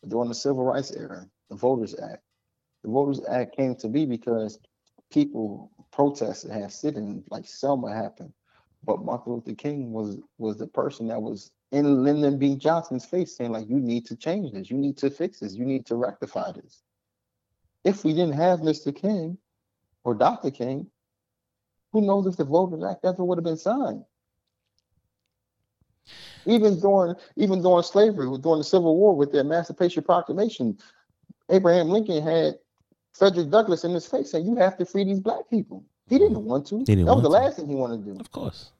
But during the Civil Rights era, the Voters Act, the Voters Act came to be because people protested, had sit-ins, like Selma happened. But Martin Luther King was was the person that was in Lyndon B. Johnson's face, saying like, "You need to change this. You need to fix this. You need to rectify this." If we didn't have Mr. King or Dr. King, who knows if the Voters Act ever would have been signed? Even during even during slavery, during the Civil War, with the Emancipation Proclamation, Abraham Lincoln had Frederick Douglass in his face saying, "You have to free these black people." He didn't want to. didn't that was the to. last thing he wanted to do. Of course.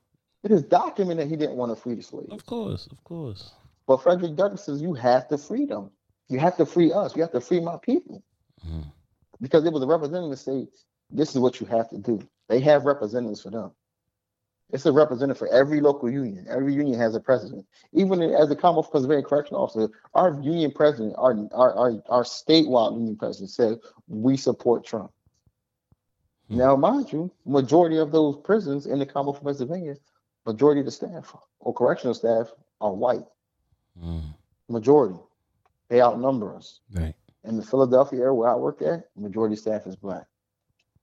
It is documented that he didn't want to free the slaves. Of course. Of course. But Frederick Douglass says, "You have to free them. You have to free us. You have to free my people." Mhm. because it was a representative say this is what you have to do. They have representatives for them. It's a representative for every local union. Every union has a president. Even as a Commonwealth Pennsylvania correctional officer, our union president, our our our, our statewide union president said we support Trump. Hmm. Now, mind you, majority of those prisons in the Commonwealth of Pennsylvania, majority of the staff or correctional staff are white. Mm. Majority. They outnumber us. Right. In the Philadelphia area where I work at, majority staff is black.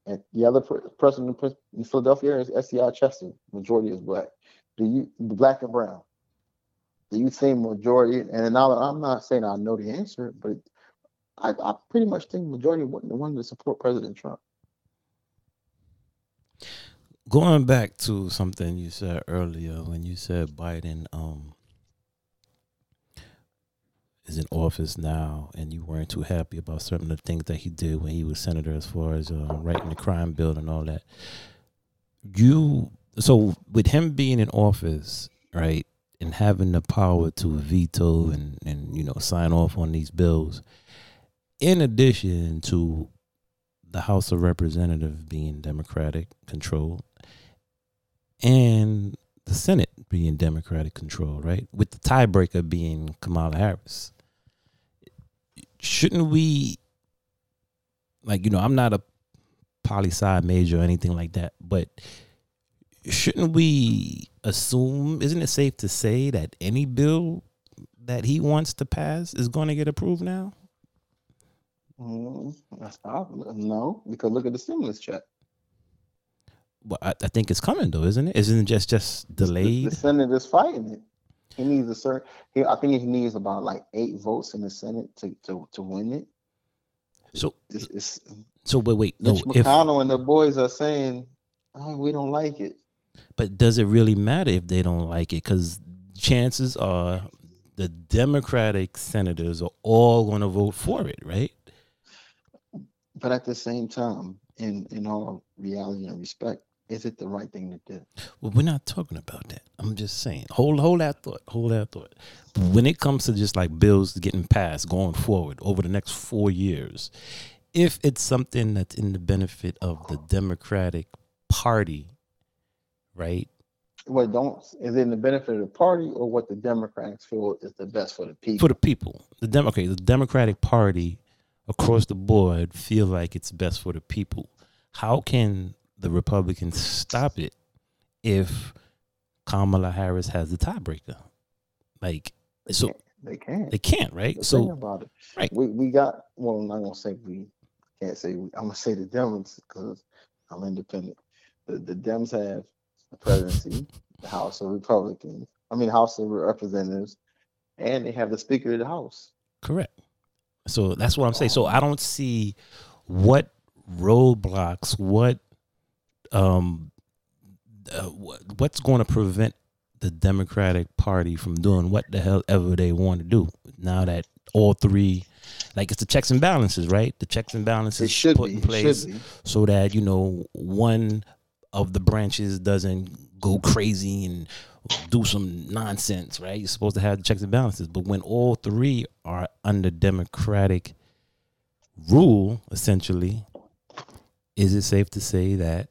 And the other person in Philadelphia is SCI Chester, majority is black. Do you black and brown? Do you think majority? And now I'm not saying I know the answer, but I, I pretty much think majority wanted wanted to support President Trump. Going back to something you said earlier when you said Biden um is in office now and you weren't too happy about certain of the things that he did when he was senator as far as uh, writing the crime bill and all that. You so with him being in office, right, and having the power to veto and and you know sign off on these bills, in addition to the House of Representatives being Democratic controlled and the Senate being Democratic controlled, right? With the tiebreaker being Kamala Harris. Shouldn't we like, you know, I'm not a poli sci major or anything like that, but shouldn't we assume, isn't it safe to say that any bill that he wants to pass is going to get approved now? Mm, no, because look at the stimulus check. Well, I, I think it's coming though, isn't it? Isn't it just just The- delayed? The, Senate is fighting it. He needs a certain. He, I think he needs about like eight votes in the Senate to to, to win it. So This is so but wait, no, Mitch if McConnell and the boys are saying, oh, we don't like it. but does it really matter if they don't like it? Because chances are the Democratic senators are all going to vote for it, right? But at the same time, in in all reality and respect, is it the right thing to do? Well, we're not talking about that. I'm just saying. Hold hold that thought. Hold that thought. When it comes to just like bills getting passed going forward over the next four years, if it's something that's in the benefit of the Democratic Party, right? What don't is it in the benefit of the party or what the Democrats feel is the best for the people? For the people, the Dem- okay, the Democratic Party across the board feel like it's best for the people. How can the Republicans stop it if Kamala Harris has the tiebreaker? Like, so. They can't. they can't, right? So about it, right. we we got. Well, I'm not gonna say we can't say. We, I'm gonna say the Dems because I'm independent. The the Dems have the presidency, the House of Republicans. I mean, House of Representatives, and they have the Speaker of the House. Correct. So that's what I'm saying. So I don't see what roadblocks, what um, uh, what's going to prevent the Democratic Party from doing what the hell ever they want to do. Now that all three, like it's the checks and balances, right? The checks and balances should put be. in place so that you know one of the branches doesn't go crazy and do some nonsense, right? You're supposed to have the checks and balances, but when all three are under democratic rule, essentially, is it safe to say that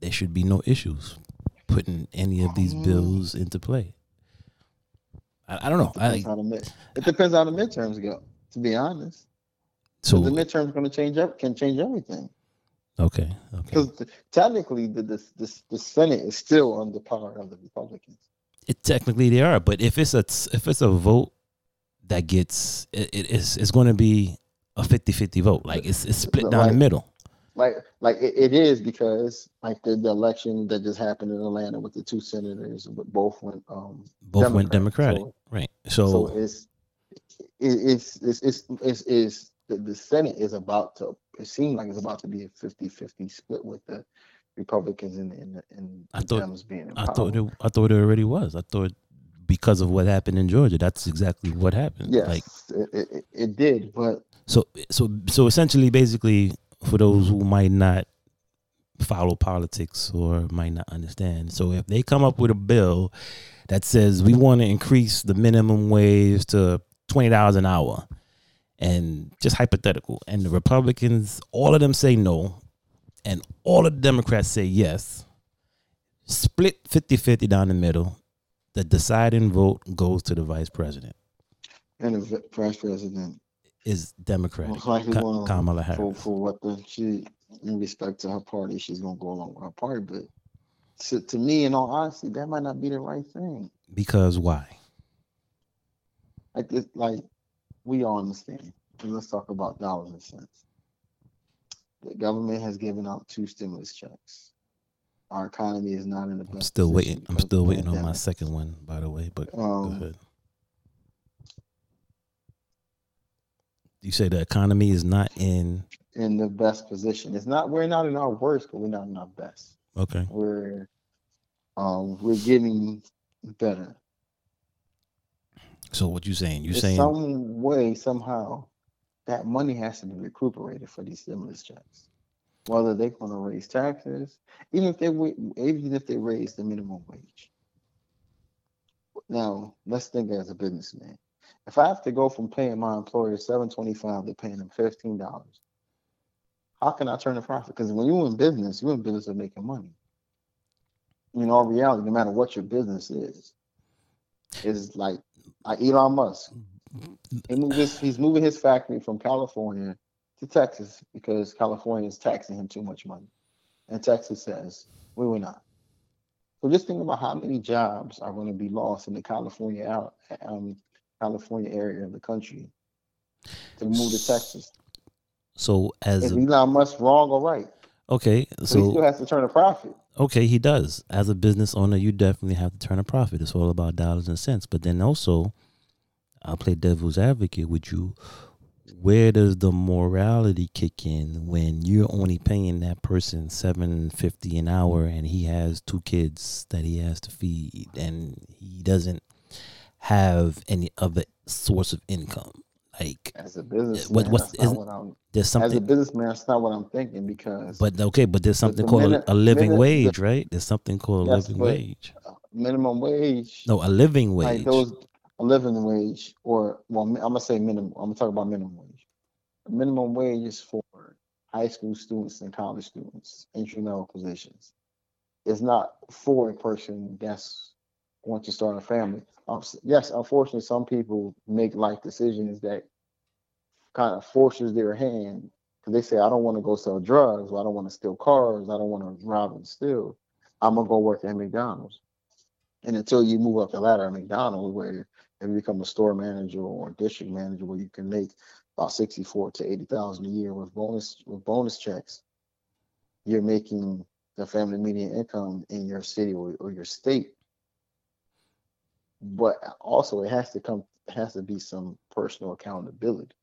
there should be no issues putting any of these bills into play? I, I don't know. I, Depends how the mid, it depends how the midterms go. To be honest, so the midterms going to change up can change everything. okay, okay. Because technically, the, the the the Senate is still under power of the Republicans. It technically they are, but if it's a if it's a vote that gets it, it- it's it's going to be a 50-50 vote. Like it's it's split down the middle. Like like it, it is because like the, the election that just happened in Atlanta with the two senators, but both went um Both went Democratic, so- right? so, So, it's it, it's it's it's it's, it's the, the Senate is about to it seems like it's about to be a 50-50 split with the Republicans and and, and I the thought- Dems being in I thought it I thought it already was. I thought because of what happened in Georgia, that's exactly what happened. yes, Like it, it, it- it did, but so so so essentially, basically, for those who might not follow politics or might not understand, so if they come up with a bill that says we want to increase the minimum wage to twenty dollars an hour, and just hypothetical, and the Republicans, all of them say no, and all of the Democrats say yes, split 50-50 down the middle, the deciding vote goes to the vice president. and the vice president Is Democratic likely Ka- Kamala for Harris? for what the she in respect to her party, she's gonna go along with her party. But to, to me, in all honesty, that might not be the right thing. Because why? Like this, like we all understand. And let's talk about dollars and cents. The government has given out two stimulus checks. Our economy is not in the best. I'm still waiting. I'm still waiting on my second one, by the way. But go Um, ahead. You say the economy is not in. in the best position. It's not we're not in our worst, but we're not in our best. Okay. We're um we're getting better. So what you saying? You In saying some way, somehow, that money has to be recuperated for these stimulus checks. Whether they're going to raise taxes, even if they even if they raise the minimum wage. Now, let's think as a businessman. If I have to go from paying my employer seven twenty five to paying them fifteen dollars, how can I turn a profit? Because when you're in business, you're in business of making money. In all reality, no matter what your business is, is like like Elon Musk. He moved his, he's moving his factory from California to Texas because California is taxing him too much money. And Texas says, we will not. So just think about how many jobs are going to be lost in the California um, California area of the country to move to Texas. so as Is a, Elon Musk wrong or right? okay? So, he still has to turn a profit. okay, he does. As a business owner, you definitely have to turn a profit. It's all about dollars and cents. But then also, I'll play devil's advocate with you. Where does the morality kick in when you're only paying that person seven fifty an hour and he has two kids that he has to feed and he doesn't have any other source of income? Like As a businessman, what- what's- that's isn't- what there's As a something businesman, that's not what I'm thinking because But okay, but there's something the called a, living wage, right? There's something called a living wage. Uh, minimum wage. No, a living like wage. those a living wage or well i'm gonna say minimum i'm gonna talk about minimum wage minimum wage is for high school students and college students entry level positions it's not for a person that's want to start a family. Um, yes unfortunately some people make life decisions that kind of forces their hand. Because they say i don't want to go sell drugs. Or i don't want to steal cars. I don't want to rob and steal i'm gonna go work at mcdonald's. And until you move up the ladder at McDonald's, where you become a store manager or district manager, where you can make about sixty-four to eighty thousand a year with bonus with bonus checks, you're making the family median income in your city or, or your state. But also, it has to come has to be some personal accountability.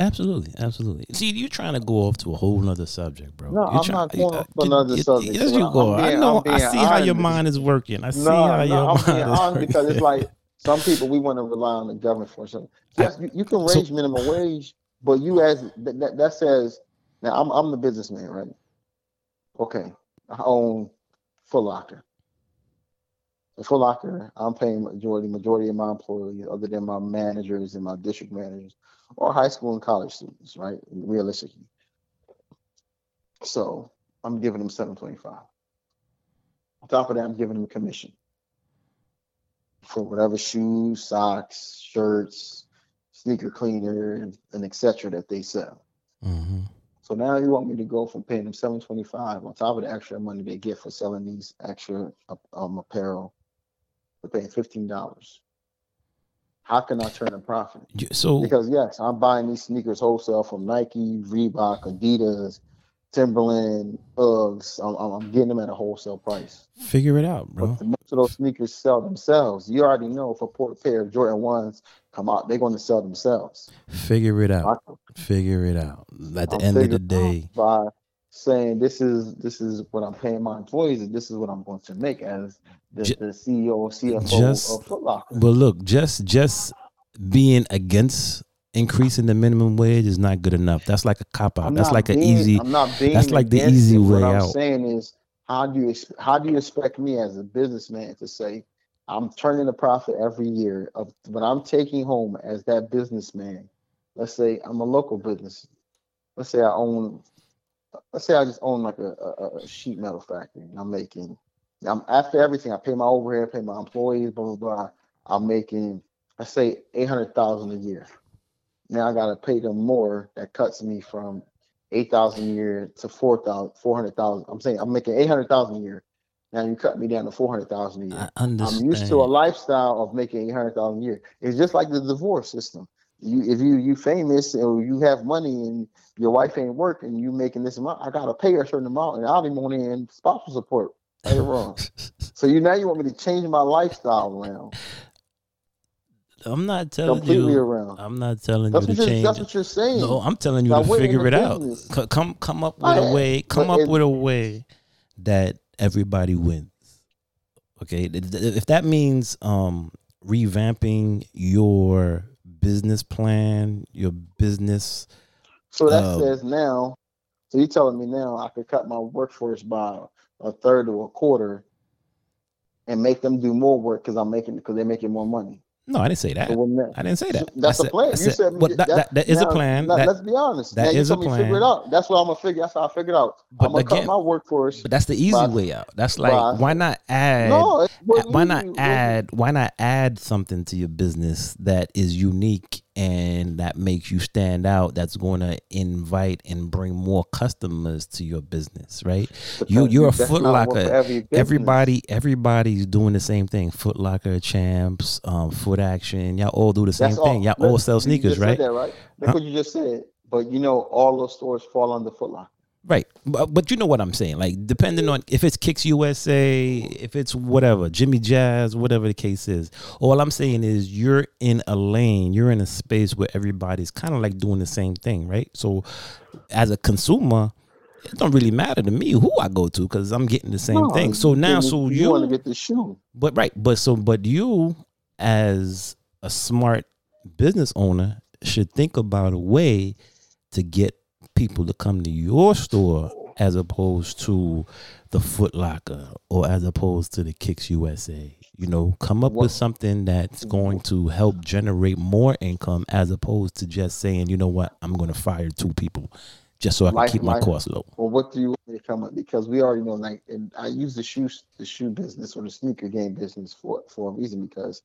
Absolutely, absolutely. See, you're trying to go off to a whole nother subject, bro. No, You're I'm try- not going off to another you- subject. Yes, So you go. I being- know. I'm I see how your mind is working. I see No, how your no, I'm mind being is honest because it's like some people we want to rely on the government for something. Yes, you, you can So- raise minimum wage, but you as that, that, that says now I'm I'm the businessman, right? Okay, I own Foot Locker. Foot Locker, I'm paying majority majority of my employees, other than my managers and my district managers, or high school and college students, right? Realistically. So I'm giving them 725. On top of that, I'm giving them commission for whatever shoes, socks, shirts, sneaker cleaner, and, and etc. that they sell. Mhm. So now you want me to go from paying them seven twenty five on top of the extra money they get for selling these extra um, apparel, to paying fifteen dollars. How can I turn a profit? So Because yes, I'm buying these sneakers wholesale from Nike, Reebok, Adidas, Timberland, Uggs. I'm, I'm getting them at a wholesale price. figure it out, bro. But most of those sneakers sell themselves. You already know if a por- pair of Jordan ones come out, they're going to sell themselves. Figure it out. Figure it out. At the I'm end of the day, by saying this is this is what I'm paying my employees, and this is what I'm going to make as the, Ju- the CEO or CFO just- of Foot Locker. but look, just just being against increasing the minimum wage is not good enough. That's like a cop out. That's like an easy. I'm not being. that's like the easy it. What way I'm saying is, how do you how do you expect me as a businessman to say I'm turning a profit every year of what I'm taking home as that businessman? Let's say I'm a local business. Let's say I own. Let's say I just own like a, a, a sheet metal factory. And I'm making. I'm after everything. I pay my overhead, pay my employees, blah blah blah. I'm making. Let's say eight hundred thousand a year. Now I gotta pay them more. That cuts me from eight thousand a year to four thousand, four hundred thousand. I'm saying I'm making eight hundred thousand a year. Now you cut me down to four hundred thousand a year. I understand. I'm used to a lifestyle of making eight hundred thousand a year. It's just like the divorce system. You if you you famous or you have money and your wife ain't working, you making this amount. I gotta pay her a certain amount, and alimony and spousal support. Or wrong. so you now you want me to change my lifestyle around. I'm not telling completely you. around. I'm not telling That's you to change. that's what you're saying. No, I'm telling you Now, to figure it out. business. C- Come, come up with a way. Come up it- with a way that everybody wins. Okay, if that means um revamping your business plan, your business. So that Um, says now, so you're telling me now I could cut my workforce by a third or a quarter and make them do more work because I'm making because they're making more money. No, I didn't say that. So I didn't say that. that's I a said- plan. I You said- said but that, that, that is now- a plan. now, that- let's be honest. that now you is a me figure plan. it out. That's what I'm gonna figure. That's how I figured out. But I'm gonna again- cut my workforce. But that's the easy By- way out. That's like by- why not add no, why not add why not add something to your business that is unique and that makes you stand out that's going to invite and bring more customers to your business, right? You you're a that's Foot not what Locker. for every. Everybody everybody's doing the same thing. Foot Locker Champs, um, Foot Action, y'all all do the same That's thing. Y'all all sell sneakers, right? That, right? That's Huh? what you just said. But you know, all those stores fall under Foot Locker. Right. But, but you know what I'm saying. Like, depending on if it's Kicks USA, if it's whatever, Jimmy Jazz, whatever the case is. All I'm saying is you're in a lane, you're in a space where everybody's kind of like doing the same thing, right? So as a consumer, it don't really matter to me who I go to because I'm getting the same No, thing. So now, so you you, want to get the shoe. but right, but so but you as a smart business owner should think about a way to get people to come to your store as opposed to the Foot Locker or as opposed to the Kicks USA. You know, come up with something that's going to help generate more income as opposed to just saying, you know what, I'm going to fire two people just so I can Like- keep my like- costs low. Well, what do you want me to come up? Because we already know, like, and I use the shoe, the shoe business or the sneaker game business for for a reason. Because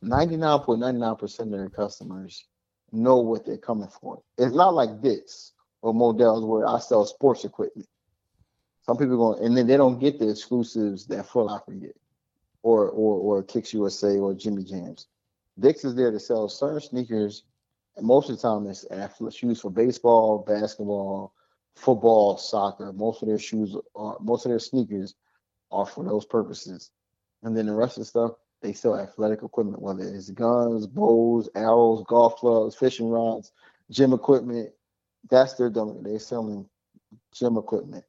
ninety nine point ninety nine percent of their customers know what they're coming for. It's not like this or Modell's where I sell sports equipment. Some people going, and then they don't get the exclusives that Foot Locker get, or or or Kicks USA or Jimmy Jams. Dick's is there to sell certain sneakers and most of the time it's athletic shoes for baseball, basketball, football, soccer. Most of their shoes are most of their sneakers are for those purposes. And then the rest of the stuff, they sell athletic equipment, whether it's guns, bows, arrows, golf clubs, fishing rods, gym equipment. That's their domain. They're selling gym equipment.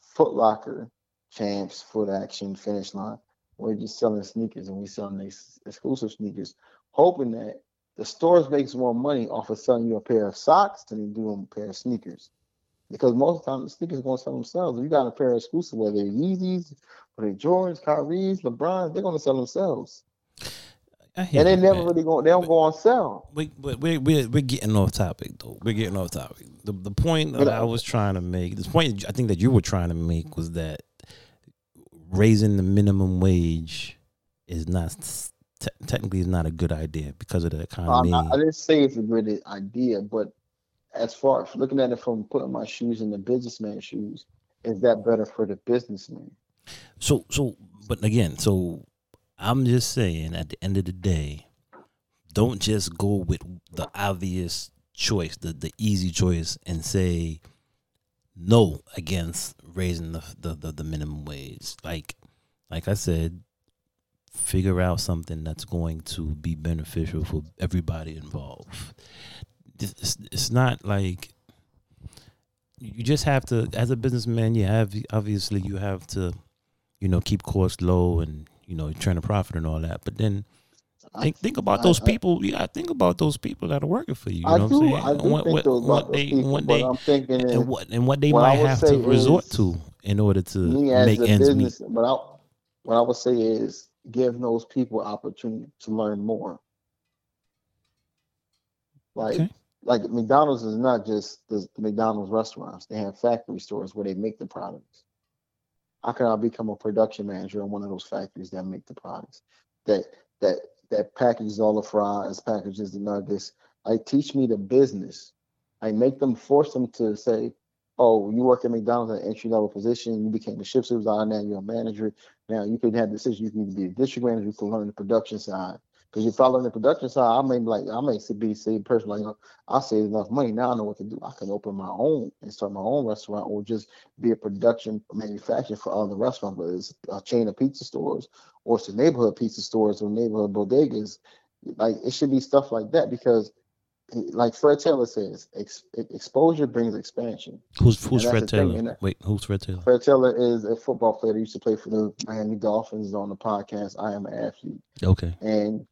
Foot Locker, Champs, Foot Action, Finish Line. We're just selling sneakers and we selling these exclusive sneakers, hoping that the stores makes more money off of selling you a pair of socks than they do a pair of sneakers. Because most of the time the sneakers gonna sell themselves. If you got a pair of exclusive, whether they're Yeezys, or they're Jordans, Kyrie's, LeBron's, they're gonna sell themselves. And they you, never man. really go they don't go on sale. we, we, we, we're, we're getting off topic though. We're getting off topic. The, the point that But, I was trying to make, the point I think that you were trying to make was that raising the minimum wage is not te- technically is not a good idea because of the economy. I, I didn't say it's a good idea, but as far as looking at it from putting my shoes in the businessman's shoes, is that better for the businessman? So so but again, so I'm just saying at the end of the day, don't just go with the obvious choice, the the easy choice and say no against raising the the, the, the minimum wage. Like like I said, figure out something that's going to be beneficial for everybody involved. It's, it's not like you just have to as a businessman you have obviously you have to you know keep costs low and you know trying to profit and all that but then think think about I- those people gotta think about those people that are working for you you I know do, what i'm saying do what, think what, what they people, what they I'm thinking and what and what they what might have to resort is- to in order to make ends meet but I, what I would say is give those people opportunity to learn more. Like, Okay. Like McDonald's is not just the, McDonald's restaurants; they have factory stores where they make the products. How can I become a production manager in one of those factories that make the products that that that packages all the fries, packages the nuggets? I teach me the business. I make them force them to say, oh, you work at McDonald's at an entry level position, you became a shift supervisor, now you're a manager. Now you can have decisions, you can be a district manager, you can learn the production side. Because you're following the production side, I may like I may be say person like, you know, I save enough money now. I know what to do. I can open my own and start my own restaurant, or just be a production manufacturer for other restaurants, whether it's a chain of pizza stores or it's a neighborhood pizza stores or neighborhood bodegas. Like it should be stuff like that because like Fred Taylor says, ex- exposure brings expansion. Who's who's Fred Taylor? Wait, who's Fred Taylor? Fred Taylor is a football player that used to play for the Miami Dolphins on the podcast. I am an athlete, Okay. and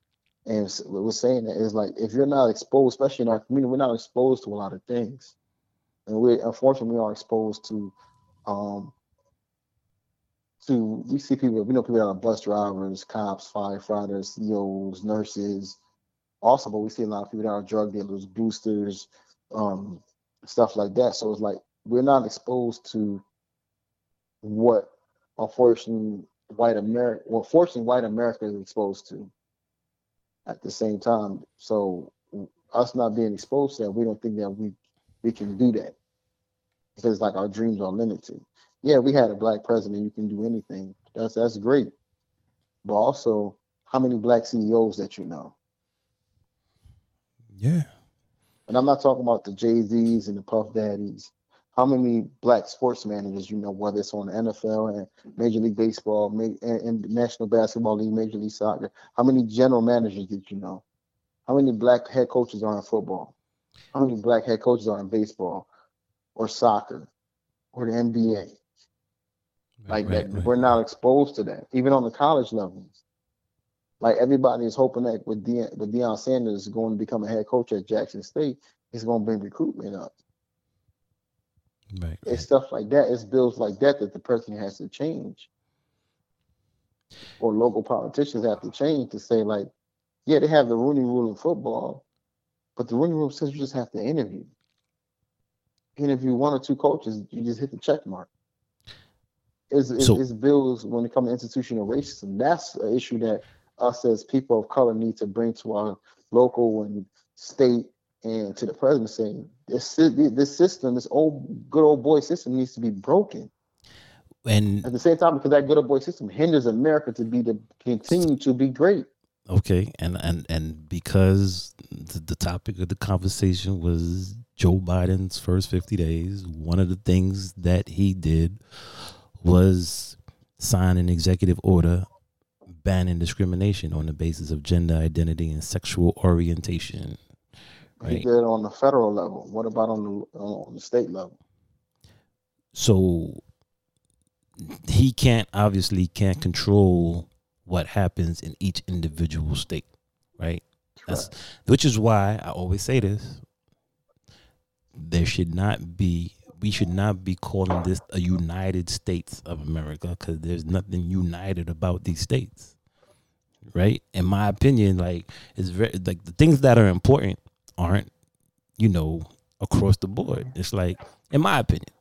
and we're saying that is like if you're not exposed, especially in our community, we're not exposed to a lot of things, and we unfortunately we are exposed to, um, to we see people we know people that are bus drivers, cops, firefighters, CEOs, nurses, also, but we see a lot of people that are drug dealers, boosters, um, stuff like that. So it's like we're not exposed to what unfortunately white America, well, fortunately white America is exposed to at the same time. So us not being exposed to that, we don't think that we we can do that because like our dreams are limited. Yeah, we had a black president. You can do anything. That's that's great. But also, how many black CEOs that you know? Yeah. And I'm not talking about the Jay Z's and the Puff Daddies. How many black sports managers you know, whether it's on the NFL and Major League Baseball, and, and National Basketball League, Major League Soccer? How many general managers did you know? How many black head coaches are in football? How many black head coaches are in baseball or soccer or the NBA? Like Right, that, right. we're not exposed to that, even on the college levels. Like everybody is hoping that with Deion, with Deion Sanders going to become a head coach at Jackson State, it's going to bring recruitment up. Right. It's stuff like that. It's bills like that that the president has to change, or local politicians have to change to say like, yeah, they have the Rooney Rule in football, but the Rooney Rule says you just have to interview. Interview one or two coaches, you just hit the check mark. It's, it's, So- it's bills when it comes to institutional racism. That's an issue that us as people of color need to bring to our local and state and to the president saying this this system, this old good old boy system needs to be broken. And At the same time, because that good old boy system hinders America to be to continue to be great. okay, and and and because the, the topic of the conversation was Joe Biden's first 50 days, one of the things that he did was sign an executive order banning discrimination on the basis of gender identity and sexual orientation. He Right. did on the federal level. What about on the on the state level? So he can't obviously can't control what happens in each individual state, right? That's which is why I always say this. There should not be we should not be calling this a United States of America because there's nothing united about these states. Right? In my opinion, like it's very like the things that are important aren't, you know, across the board. It's like, in my opinion,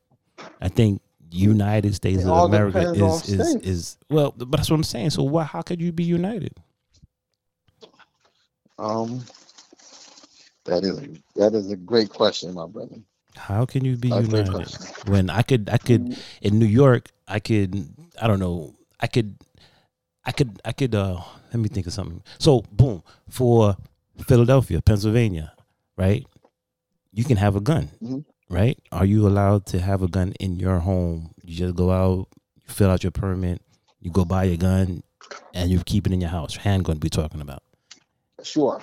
I think United States of America is is, is well, but that's what I'm saying. So why how could you be united? Um, that is a, that is a great question, my brother. How can you be great united when I could I could Mm, in New York I could I don't know I could I could I could uh let me think of something. So boom for Philadelphia, Pennsylvania, right? You can have a gun, Mhm. right? Are you allowed to have a gun in your home? You just go out, you fill out your permit, you go buy your gun, and you keep it in your house. Handgun be talking about. Sure.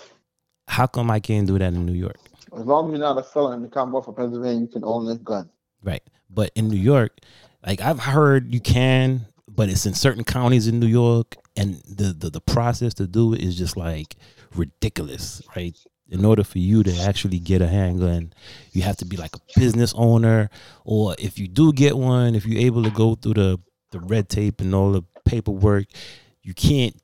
How come I can't do that in New York? As long as you're not a felon in the Commonwealth of Pennsylvania, you can own a gun. Right. But in New York, like I've heard you can, but it's in certain counties in New York and the, the, the process to do it is just like ridiculous, right? In order for you to actually get a handgun, you have to be like a business owner, or if you do get one, if you're able to go through the, the red tape and all the paperwork, you can't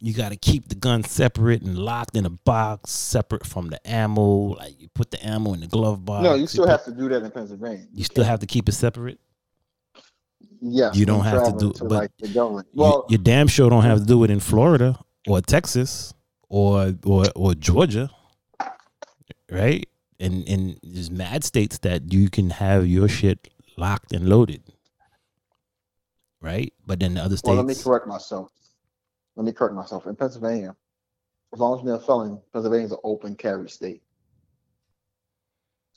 you got to keep the gun separate and locked in a box separate from the ammo like you put the ammo in the glove box no, you still put- have to do that in Pennsylvania. you still have to keep it separate. Yeah, you don't have to do- but like government. You- Well, you, damn sure don't have to do it in Florida or Texas or or or Georgia, right? And and there's mad states that you can have your shit locked and loaded, right? But then the other well, let me correct myself. Let me correct myself. In Pennsylvania, as long as a felon, Pennsylvania's an open carry state.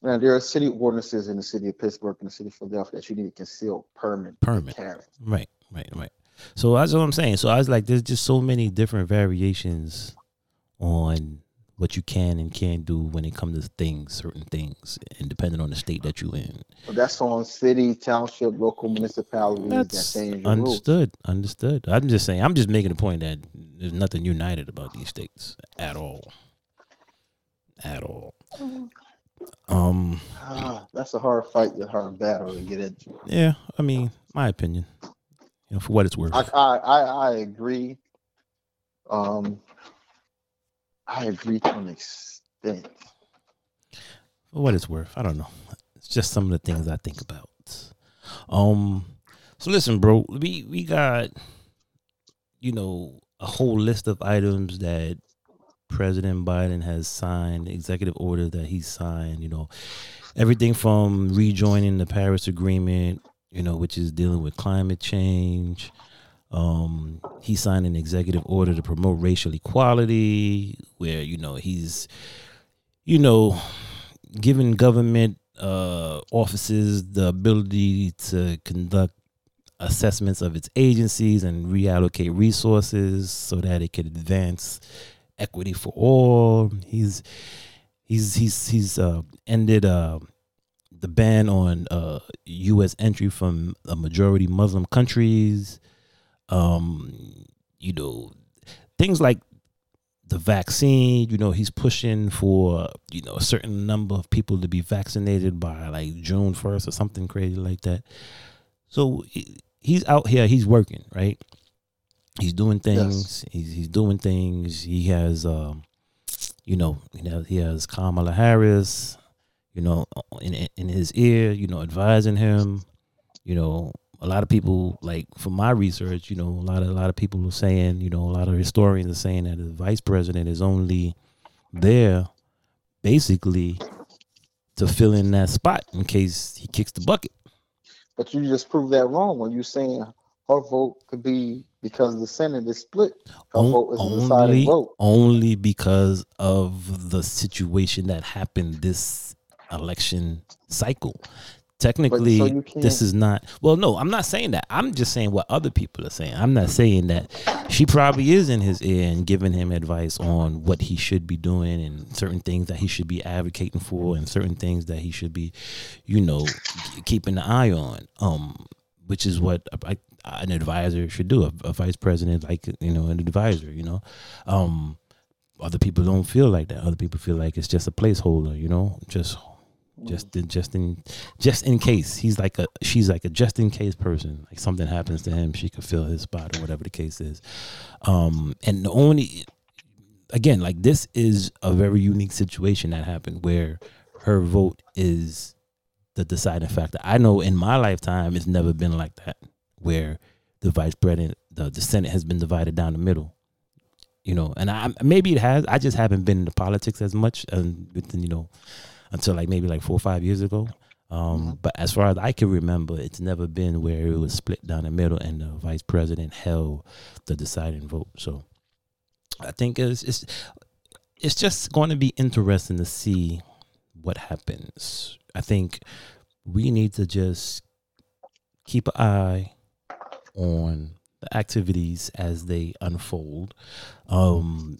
Now there are city ordinances in the city of Pittsburgh and the city of Philadelphia that you need a concealed permit. Permit. carry. Right, right, right. So that's what I'm saying. So I was like, there's just so many different variations on what you can and can't do when it comes to things, certain things, and depending on the state that you're in. But that's on city, township, local municipalities that That's change the rules. understood. Understood. I'm just saying. I'm just making a point that there's nothing united about these states at all. At all. Um. Ah, that's a hard fight, a hard battle to get into. Yeah. I mean, my opinion. You know, for what it's worth. I I I, I agree. Um, I agree to an extent. for what it's worth. I don't know. It's just some of the things I think about. Um so listen, bro, we we got you know a whole list of items that President Biden has signed, executive order that he signed, you know, everything from rejoining the Paris Agreement, you know, which is dealing with climate change. Um, he signed an executive order to promote racial equality, where you know he's, you know, giving government uh, offices the ability to conduct assessments of its agencies and reallocate resources so that it can advance equity for all. He's he's he's he's uh, ended uh, the ban on uh, U.S. entry from a majority Muslim countries. Um, you know, things like the vaccine. You know, he's pushing for you know a certain number of people to be vaccinated by like June first or something crazy like that. So he's out here. He's working right. He's doing things. He's he's doing things. He has um, you know, you know, he has Kamala Harris, you know, in in his ear, you know, advising him. You know, a lot of people like from my research, you know, a lot of a lot of people are saying, you know, a lot of historians are saying that the vice president is only there basically to fill in that spot in case he kicks the bucket. But you just proved that wrong when you saying her vote could be because the Senate is split. Her On- vote is deciding only, vote. only because of the situation that happened this election cycle. Technically, so this is not. Well, no, I'm not saying that. I'm just saying what other people are saying. I'm not saying that she probably is in his ear and giving him advice on what he should be doing and certain things that he should be advocating for and certain things that he should be, you know, keeping an eye on. Um, which is what a, an advisor should do. A, a vice president, like you know, an advisor. You know, um, other people don't feel like that. Other people feel like it's just a placeholder. You know, just just in, just in just in case he's like a she's like a just in case person. Like something happens to him, she could fill his spot or whatever the case is. Um, and the only again, like this is a very unique situation that happened where her vote is the deciding factor. I know in my lifetime it's never been like that, where the vice president, the, the Senate has been divided down the middle. You know, and I maybe it has. I just haven't been into politics as much, and within you know, until like maybe like four or five years ago. Um, But as far as I can remember, it's never been where it was split down the middle and the vice president held the deciding vote. So I think it's it's it's just going to be interesting to see what happens. I think we need to just keep an eye on the activities as they unfold. Um,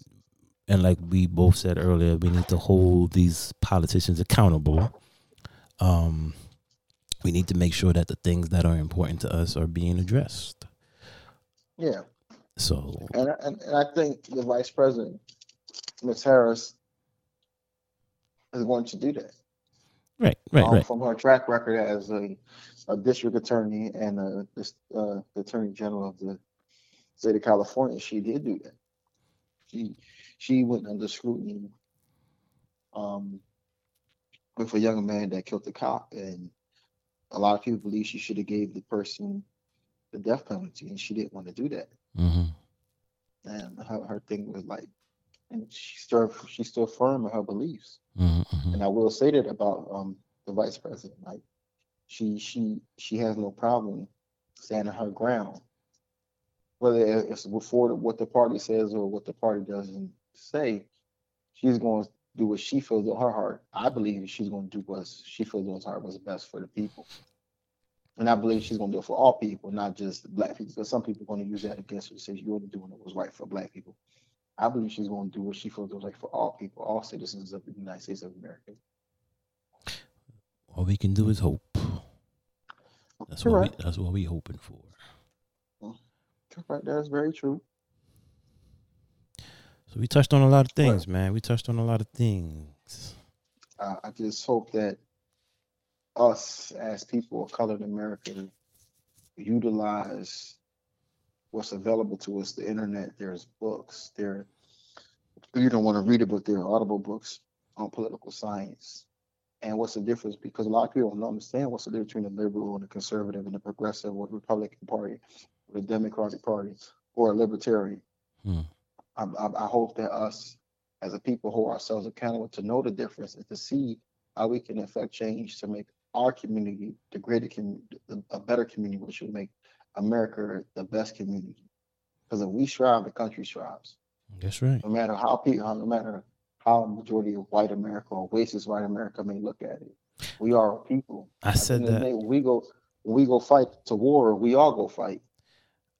and like we both said earlier, we need to hold these politicians accountable. Um, we need to make sure that the things that are important to us are being addressed. Yeah, So and I- and, and I think the vice president, Ms. Harris, is going to do that. right, right, um, right. From her track record as a, a district attorney and a, this, uh, the attorney general of the state of California, she did do that. She she went under scrutiny um, with a young man that killed the cop, and a lot of people believe she should have gave the person the death penalty, and she didn't want to do that. hmm And her, her thing was like, and she still she's still firm in her beliefs. hmm hmm And I will say that about um the vice president. Like she she she has no problem standing her ground. Whether it's before what the party says or what the party does in say she's going to do what she feels in her heart. I believe she's going to do what she feels in her heart was best for the people. And I believe she's going to do it for all people, not just black people. Because some people are going to use that against her, say you're doing what was right for black people. I believe she's going to do what she feels was right for all people, all citizens of the United States of America. All we can do is hope. That's what we, that's what we hoping for. Correct. That's very true. So we touched on a lot of things, man. We touched on a lot of things. Uh, I just hope that us as people of color in America utilize what's available to us the internet there's books there you don't want to read it but there are audible books on political science and what's the difference because a lot of people don't understand what's the difference between the liberal and the conservative and the progressive or the republican party or the democratic party or a libertarian hmm. I, I, I hope that us as a people hold ourselves accountable to know the difference and to see how we can affect change to make our community the greater community, a better community, which will make America the best community. Because if we strive, the country strives. That's right. No matter how people, no matter how majority of white America or racist white America may look at it, we are people. I said that day, we go, we go fight to war. We all go fight.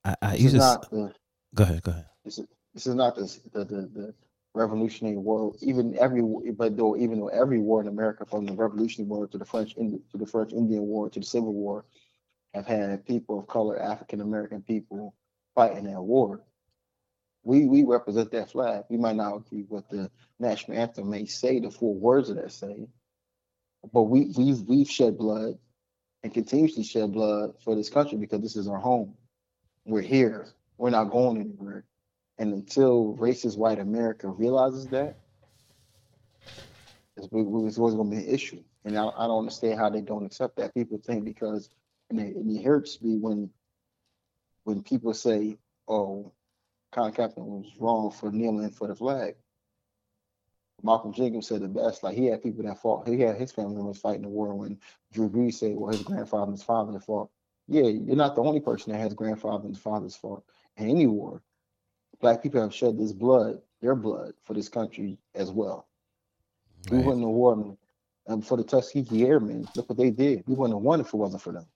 I, I this is not the, go ahead. Go ahead. This is this is not the the the, the Revolutionary War. Even every, but though even though every war in America, from the Revolutionary War to the French to the French Indian War to the Civil War, have had people of color, African American people fighting that war. We we represent that flag. We might not agree what the national anthem may say, the four words of that say, but we we've we've shed blood and continuously shed blood for this country because this is our home. We're here. We're not going anywhere. And until racist white America realizes that, it's, it's always going to be an issue. And I, I, don't understand how they don't accept that. People think because, and it, and it hurts me when when people say, oh, Colin Kaepernick was wrong for kneeling for the flag. Malcolm Jenkins said the best. Like he had people that fought. He had his family members fighting the war. When Drew Brees said, "Well, his grandfather and his father fought." Yeah, you're not the only person that has grandfather and father's fought in any war black people have shed this blood, their blood, for this country as well. Right. We wouldn't have won um, for the Tuskegee Airmen. Look what they did. We wouldn't have won if it wasn't for them.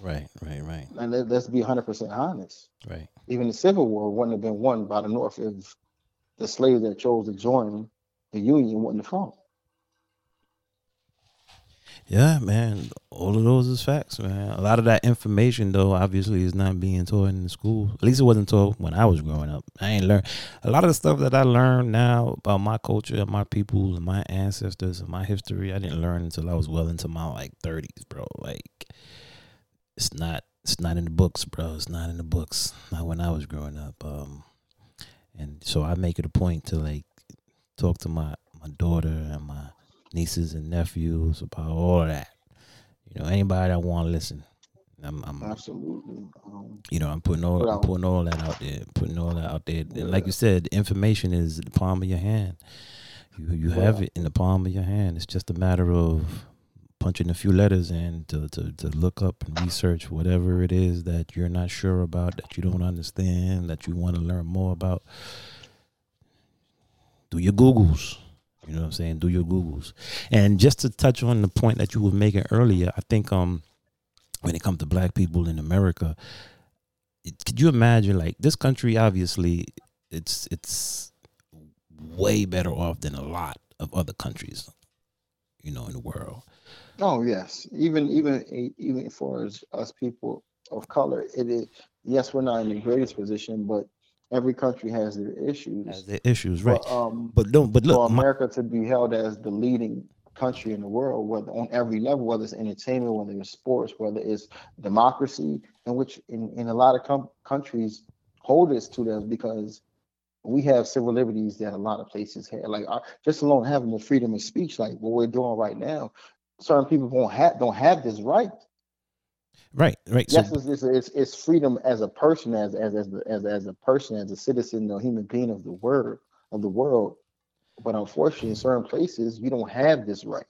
Right, right, right. And let, us be 100% honest. Right. Even the Civil War wouldn't have been won by the North if the slaves that chose to join the Union wouldn't have fought. Yeah, man. All of those is facts, man. A lot of that information, though, obviously, is not being taught in school. At least it wasn't taught when I was growing up. I ain't learned a lot of the stuff that I learned now about my culture and my people and my ancestors and my history. I didn't learn until I was well into my like thirties, bro. Like, it's not, it's not in the books, bro. It's not in the books. Not when I was growing up. Um, and so I make it a point to like talk to my my daughter and my nieces and nephews, about all that. You know, anybody that want to listen. I'm, I'm absolutely. Um, you know, I'm putting all I'm putting all that out there, putting all that out there. Yeah. And like you said, information is the palm of your hand. You you yeah. have it in the palm of your hand. It's just a matter of punching a few letters in to, to, to look up and research whatever it is that you're not sure about, that you don't understand, that you want to learn more about. Do your Googles. You know what I'm saying? Do your Googles. And just to touch on the point that you were making earlier, I think um when it comes to black people in America, could you imagine like this country obviously it's it's way better off than a lot of other countries, you know, in the world. Oh yes. Even even even for us, us people of color, it is yes, we're not in the greatest position, but every country has their issues. Has their issues, right? But, um, but don't. But look, for America my, to be held as the leading country in the world, whether on every level, whether it's entertainment, whether it's sports, whether it's democracy, in which in, in a lot of com- countries hold us to them because we have civil liberties that a lot of places have. Like our, just alone having the freedom of speech, like what we're doing right now, certain people won't have don't have this right. Right, right. Yes, so, it's, it's, it's, freedom as a person, as as as as as a person, as a citizen, a human being of the world of the world. But unfortunately, in certain places, you don't have this right.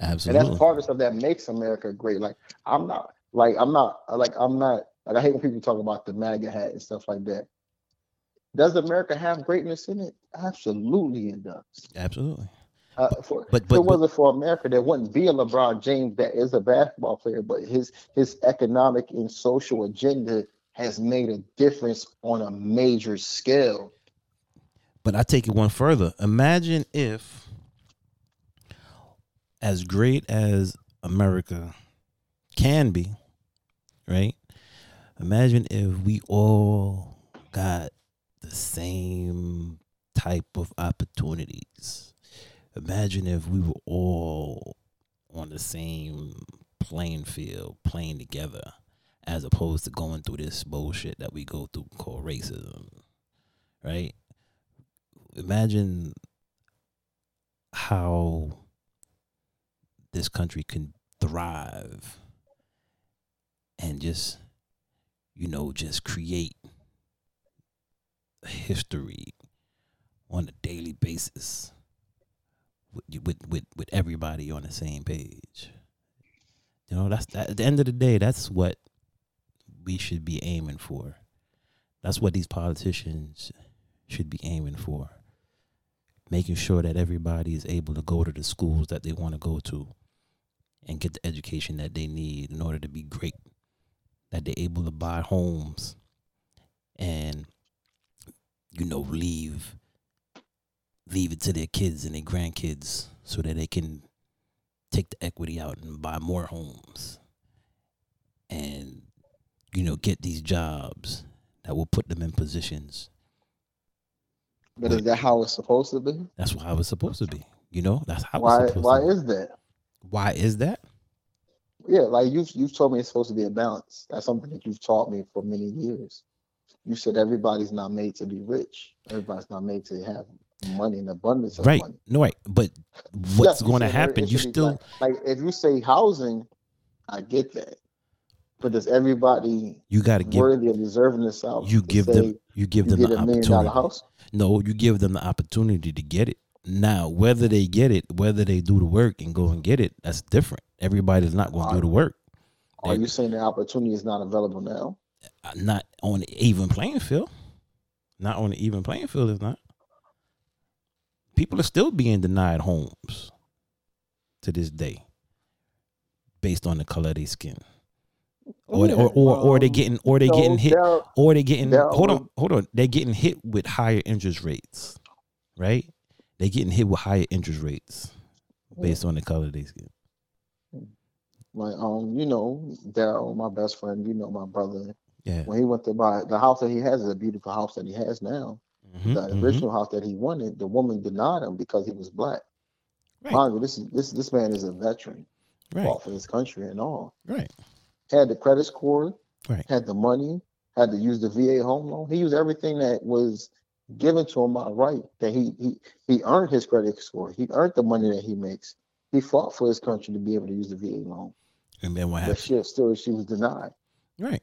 Absolutely, and that's part of the stuff that makes America great. Like I'm not, like I'm not, like I'm not, like I hate when people talk about the MAGA hat and stuff like that. Does America have greatness in it? Absolutely, it does. Absolutely. Uh, for, But- if it wasn't for America, there wouldn't be a LeBron James that is a basketball player, but his his economic and social agenda has made a difference on a major scale. But I take it one further. Imagine if, as great as America can be, right? Imagine if we all got the same type of opportunities. Imagine if we were all on the same playing field, playing together, as opposed to going through this bullshit that we go through called racism, right? imagine how this country can thrive and just you know just create history on a daily basis with with with, everybody on the same page. You know that's that, at the end of the day that's what we should be aiming for. That's what these politicians should be aiming for. Making sure that everybody is able to go to the schools that they want to go to and get the education that they need in order to be great that they're able to buy homes and you know leave leave it to their kids and their grandkids so that they can take the equity out and buy more homes and you know get these jobs that will put them in positions But is that how it's supposed to be? That's how it's supposed to be. You know, that's how Why? it's supposed Why to be. is that? why is that? Yeah, like you've you've told me it's supposed to be a balance. That's something that you've taught me for many years. You said everybody's not made to be rich. Everybody's not made to have money and abundance of Right. money. No, right. But what's Yes, going to happen? You still like, like if you say housing, I get that. But does everybody you got to give worthy of deserving this out? you give them you give you them get the a million dollar opportunity. house? No, you give them the opportunity to get it. Now, whether they get it, whether they do the work and go and get it, that's different. Everybody's not going to do the work. Are They- you saying the opportunity is not available now? Uh, Not on even playing field. Not on the even playing field is not. People are still being denied homes to this day based on the color of their skin. Or, or, or, or they um, getting or they so getting hit or they getting hold on hold on they're getting hit with higher interest rates right they're getting hit with higher interest rates based on the color of their skin Like um, you know, Daryl, my best friend, you know my brother. yeah When he went to buy the house that he has is a beautiful house that he has now. Mhm, The mhm. original house that he wanted, the woman denied him because he was black. Right. Mind you, this is this this man is a veteran, right fought for his country and all. right Had the credit score, Right. had the money, had to use the VA home loan. He used everything that was given to him by right. That he he he earned his credit score. He earned the money that he makes. He fought for his country to be able to use the VA loan. and then what But happened she still she was denied. right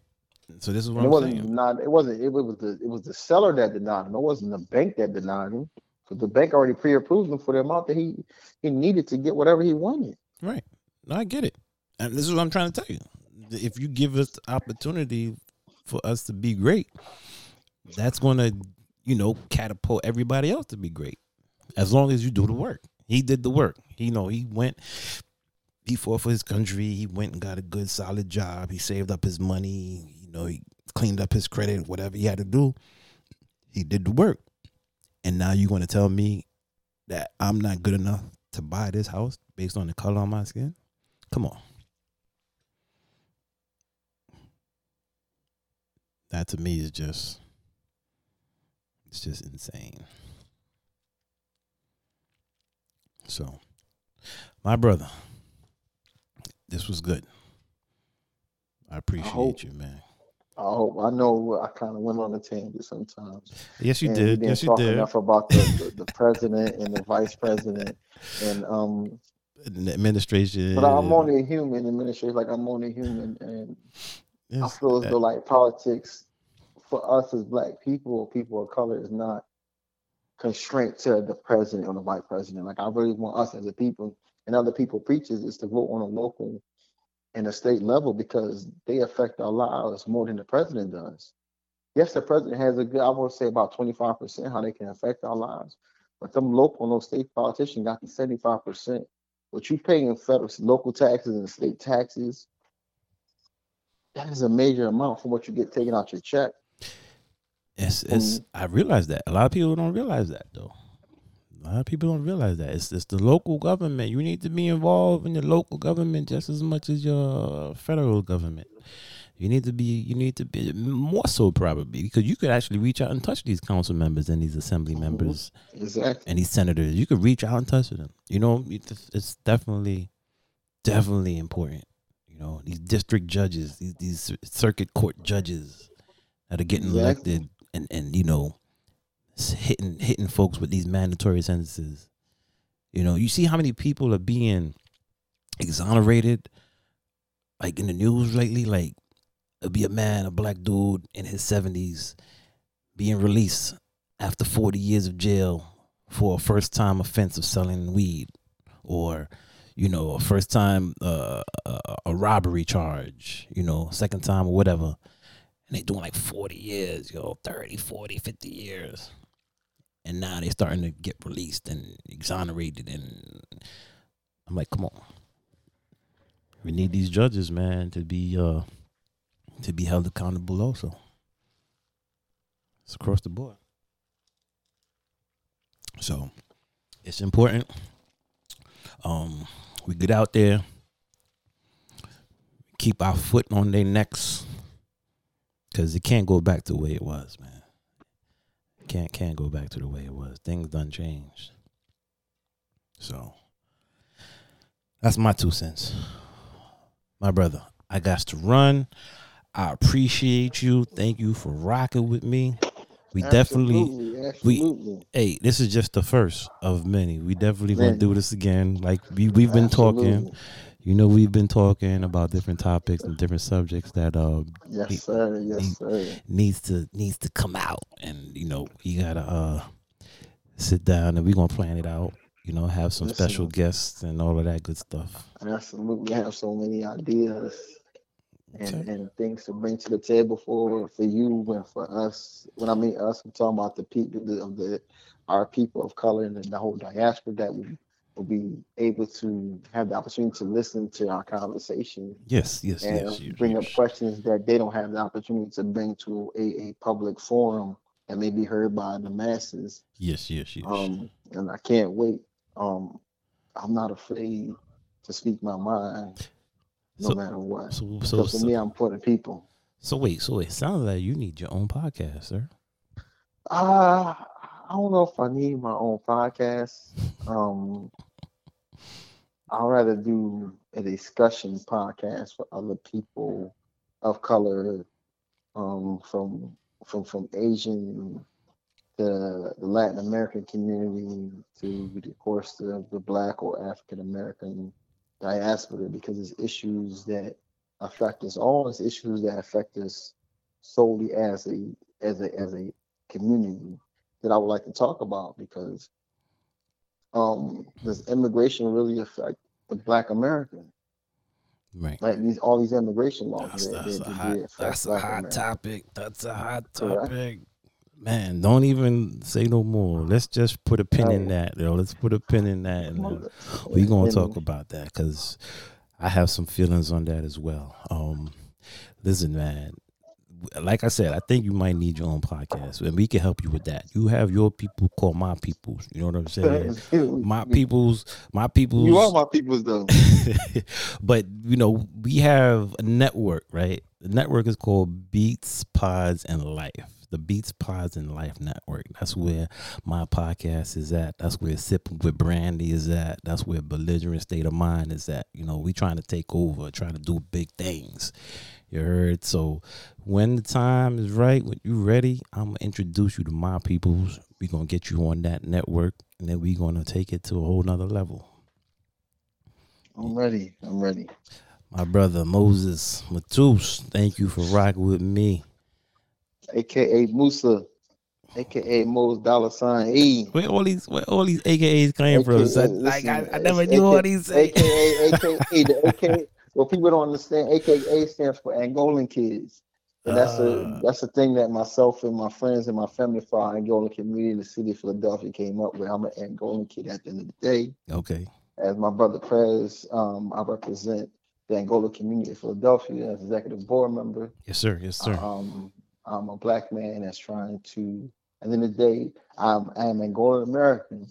so this is what And it i'm wasn't saying. not it wasn't it was the it was the seller that denied him. It wasn't the bank that denied him. Because the bank already pre-approved him for the amount that he he needed to get whatever he wanted. right. No, i get it. And this is what i'm trying to tell you. If you give us the opportunity for us to be great that's going to you know catapult everybody else to be great. As long as you do the work. He did the work. He you know he went he fought for his country. He went and got a good solid job. He saved up his money you know he cleaned up his credit whatever he had to do he did the work. And now you're going to tell me that i'm not good enough to buy this house based on the color on my skin? Come on. That to me is just it's just insane. So my brother this was good. I appreciate hope- you man I hope I know I kind of went on a tangent sometimes. yes you and did yes you did enough about the, the, the president and the vice president. And um the administration but I'm only a human administration, like I'm only human and I Yes, feel as uh, though like politics for us as black people people of color is not constraint to the president or the vice president. Like I really want us as a people and other people preachers is to vote on a local and a state level because they affect our lives more than the president does. yes, the president has a good, I would say about 25% how they can affect our lives. But them local and those state politicians got the 75%. What you pay in federal, local taxes and state taxes, that is a major amount for what you get taken out your check. It's it's I realize that. A lot of people don't realize that though. A lot of people don't realize that. It's it's the local government. You need to be involved in the local government just as much as your federal government. You need to be you need to be more so probably because you could actually reach out and touch these council members and these assembly mm-hmm. members Exactly. and these senators. You could reach out and touch them. You know, it's it's definitely definitely important. You know, these district judges, these these circuit court judges that are getting Exactly. elected and and you know hitting hitting folks with these mandatory sentences. You know, you see how many people are being exonerated like in the news lately like it'll be a man, a black dude in his 70s being released after 40 years of jail for a first time offense of selling weed or you know a first time uh, a robbery charge you know second time or whatever and they doing like 40 years yo 30 40 50 years and now they're starting to get released and exonerated and i'm like come on we need these judges man to be uh to be held accountable also it's across the board so it's important. Um, we get out there, keep our foot on their necks, cause it can't go back to the way it was, man. Can't can't go back to the way it was. Things done changed. So that's my two cents, my brother. I got to run. I appreciate you. Thank you for rocking with me. We definitely Absolutely, absolutely. hey, this is just the first of many. We definitely gonna do this again. Like we we've been talking. You know, we've been talking about different topics and different subjects that uh Yes, sir. Yes, sir. needs to needs to come out. And you know, you gotta uh sit down and we're gonna plan it out. You know, have some Listen. special guests and all of that good stuff. Absolutely. I have so many ideas and, Okay. and things to bring to the table for for you and for us. When I mean us, I'm talking about the people the, of the our people of color and the whole diaspora that we will be able to have the opportunity to listen to our conversation Yes, yes, and yes. yes, bring up questions that they don't have the opportunity to bring to a, a public forum that may be heard by the masses. Yes, yes, yes. Um, and I can't wait. Um, I'm not afraid to speak my mind, no So- matter what. so so Because for me, I'm for the people. so wait, so it sounds like you need your own podcast, sir. Uh, I don't know if I need my own podcast. Um, I'd rather do a discussion podcast for other people of color, um, from from from Asian the the Latin American community to of course the, the black or African American diaspora because it's issues that affect us all, it's issues that affect us solely as a as a as a community that I would like to talk about because um does immigration really affect the black American? Right. Like these all these immigration laws That's, that, that's that, a that hot that's a hot Americans. topic. That's a hot topic. Man, don't even say no more. Let's just put a pin in Oh. that, yo. Let's put a pin in that, and uh, we gonna talk about that because I have some feelings on that as well. Um, listen, man. Like I said, I think you might need your own podcast, and we can help you with that. You have your people call my peoples. You know what I'm saying? My peoples, my peoples. You are my peoples though. but you know, we have a network, right? The network is called Beats, Pods, and Life. The Beats, Pods, and Life Network. That's where my podcast is at. That's where Sipping with Brandy is at. That's where Belligerent State of Mind is at. You know, we trying to take over, trying to do big things. You heard? So when the time is right, when you ready, I'm gonna introduce you to my peoples. we gonna get you on that network and then we gonna take it to a whole nother level. I'm ready. I'm ready. My brother Moises Mateus, thank you for rocking with me. AKA Musa, AKA Mo's dollar sign E. Where all these where all these AKAs came from? AKA, son? like I, I never knew all these. AKA, AKA, the AKA. Well, people don't understand. AKA stands for Angolan kids. And that's Uh. a that's a thing that myself and my friends and my family for our Angolan community in the city of Philadelphia came up with. I'm an Angolan kid at the end of the day. Okay. As my brother Prez, um, I represent the Angola community of Philadelphia as executive board member. Yes, sir. Yes, sir. Um, I'm a black man that's trying to. At the end of the day, I'm I am Angolan American,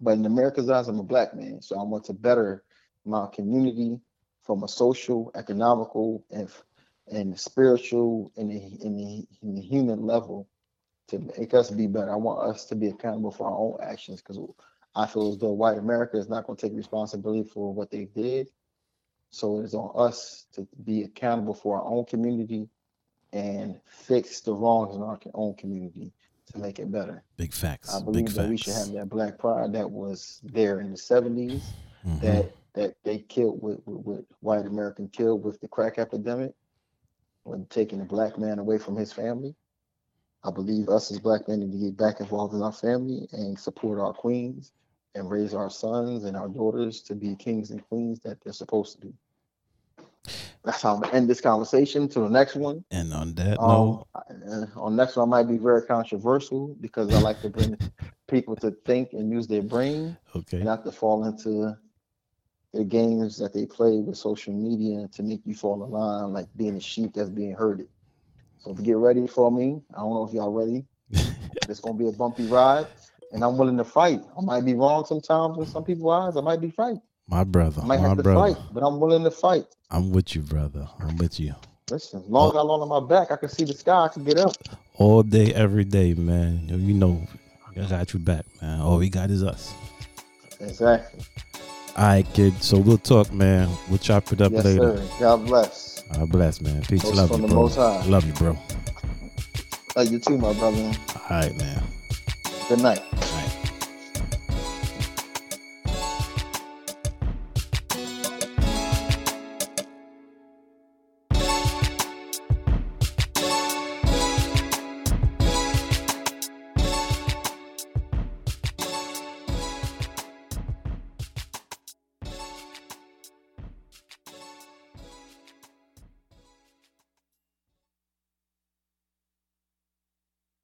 but in America's eyes, I'm a black man. So I want to better my community from a social, economical, and and spiritual and the, in the, in the human level to make us be better. I want us to be accountable for our own actions because I feel as though white America is not going to take responsibility for what they did. So it's on us to be accountable for our own community and fix the wrongs in our own community to make it better. Big facts. I Big believe facts. that we should have that black pride that was there in the 70s Mhm. that that they killed with, with, with white American killed with the crack epidemic when taking a black man away from his family. I believe us as black men need to get back involved in our family and support our queens and raise our sons and our daughters to be kings and queens that they're supposed to be. That's how I'm gonna end this conversation. To the next one. And on that Um, note, uh, on next one, I might be very controversial because I like to bring people to think and use their brain okay. not to fall into the games that they play with social media to make you fall in line, like being a sheep that's being herded. So get ready for me. I don't know if y'all ready. it's gonna be a bumpy ride, and I'm willing to fight. I might be wrong sometimes in some people's eyes. I might be right. My brother. I might My have to brother. fight, but I'm willing to fight. I'm with you, brother. I'm with you. Listen, as long as I'm on my back, I can see the sky. I can get up. All day, every day, man. You know, I got you back, man. All we got is us. Exactly. All right, kid. So we'll talk, man. We'll chop it up Yes, later. sir. God bless. God bless, man. Peace. Most Love you, bro. Love you, bro. Love you too, my brother. All right, man. Good night.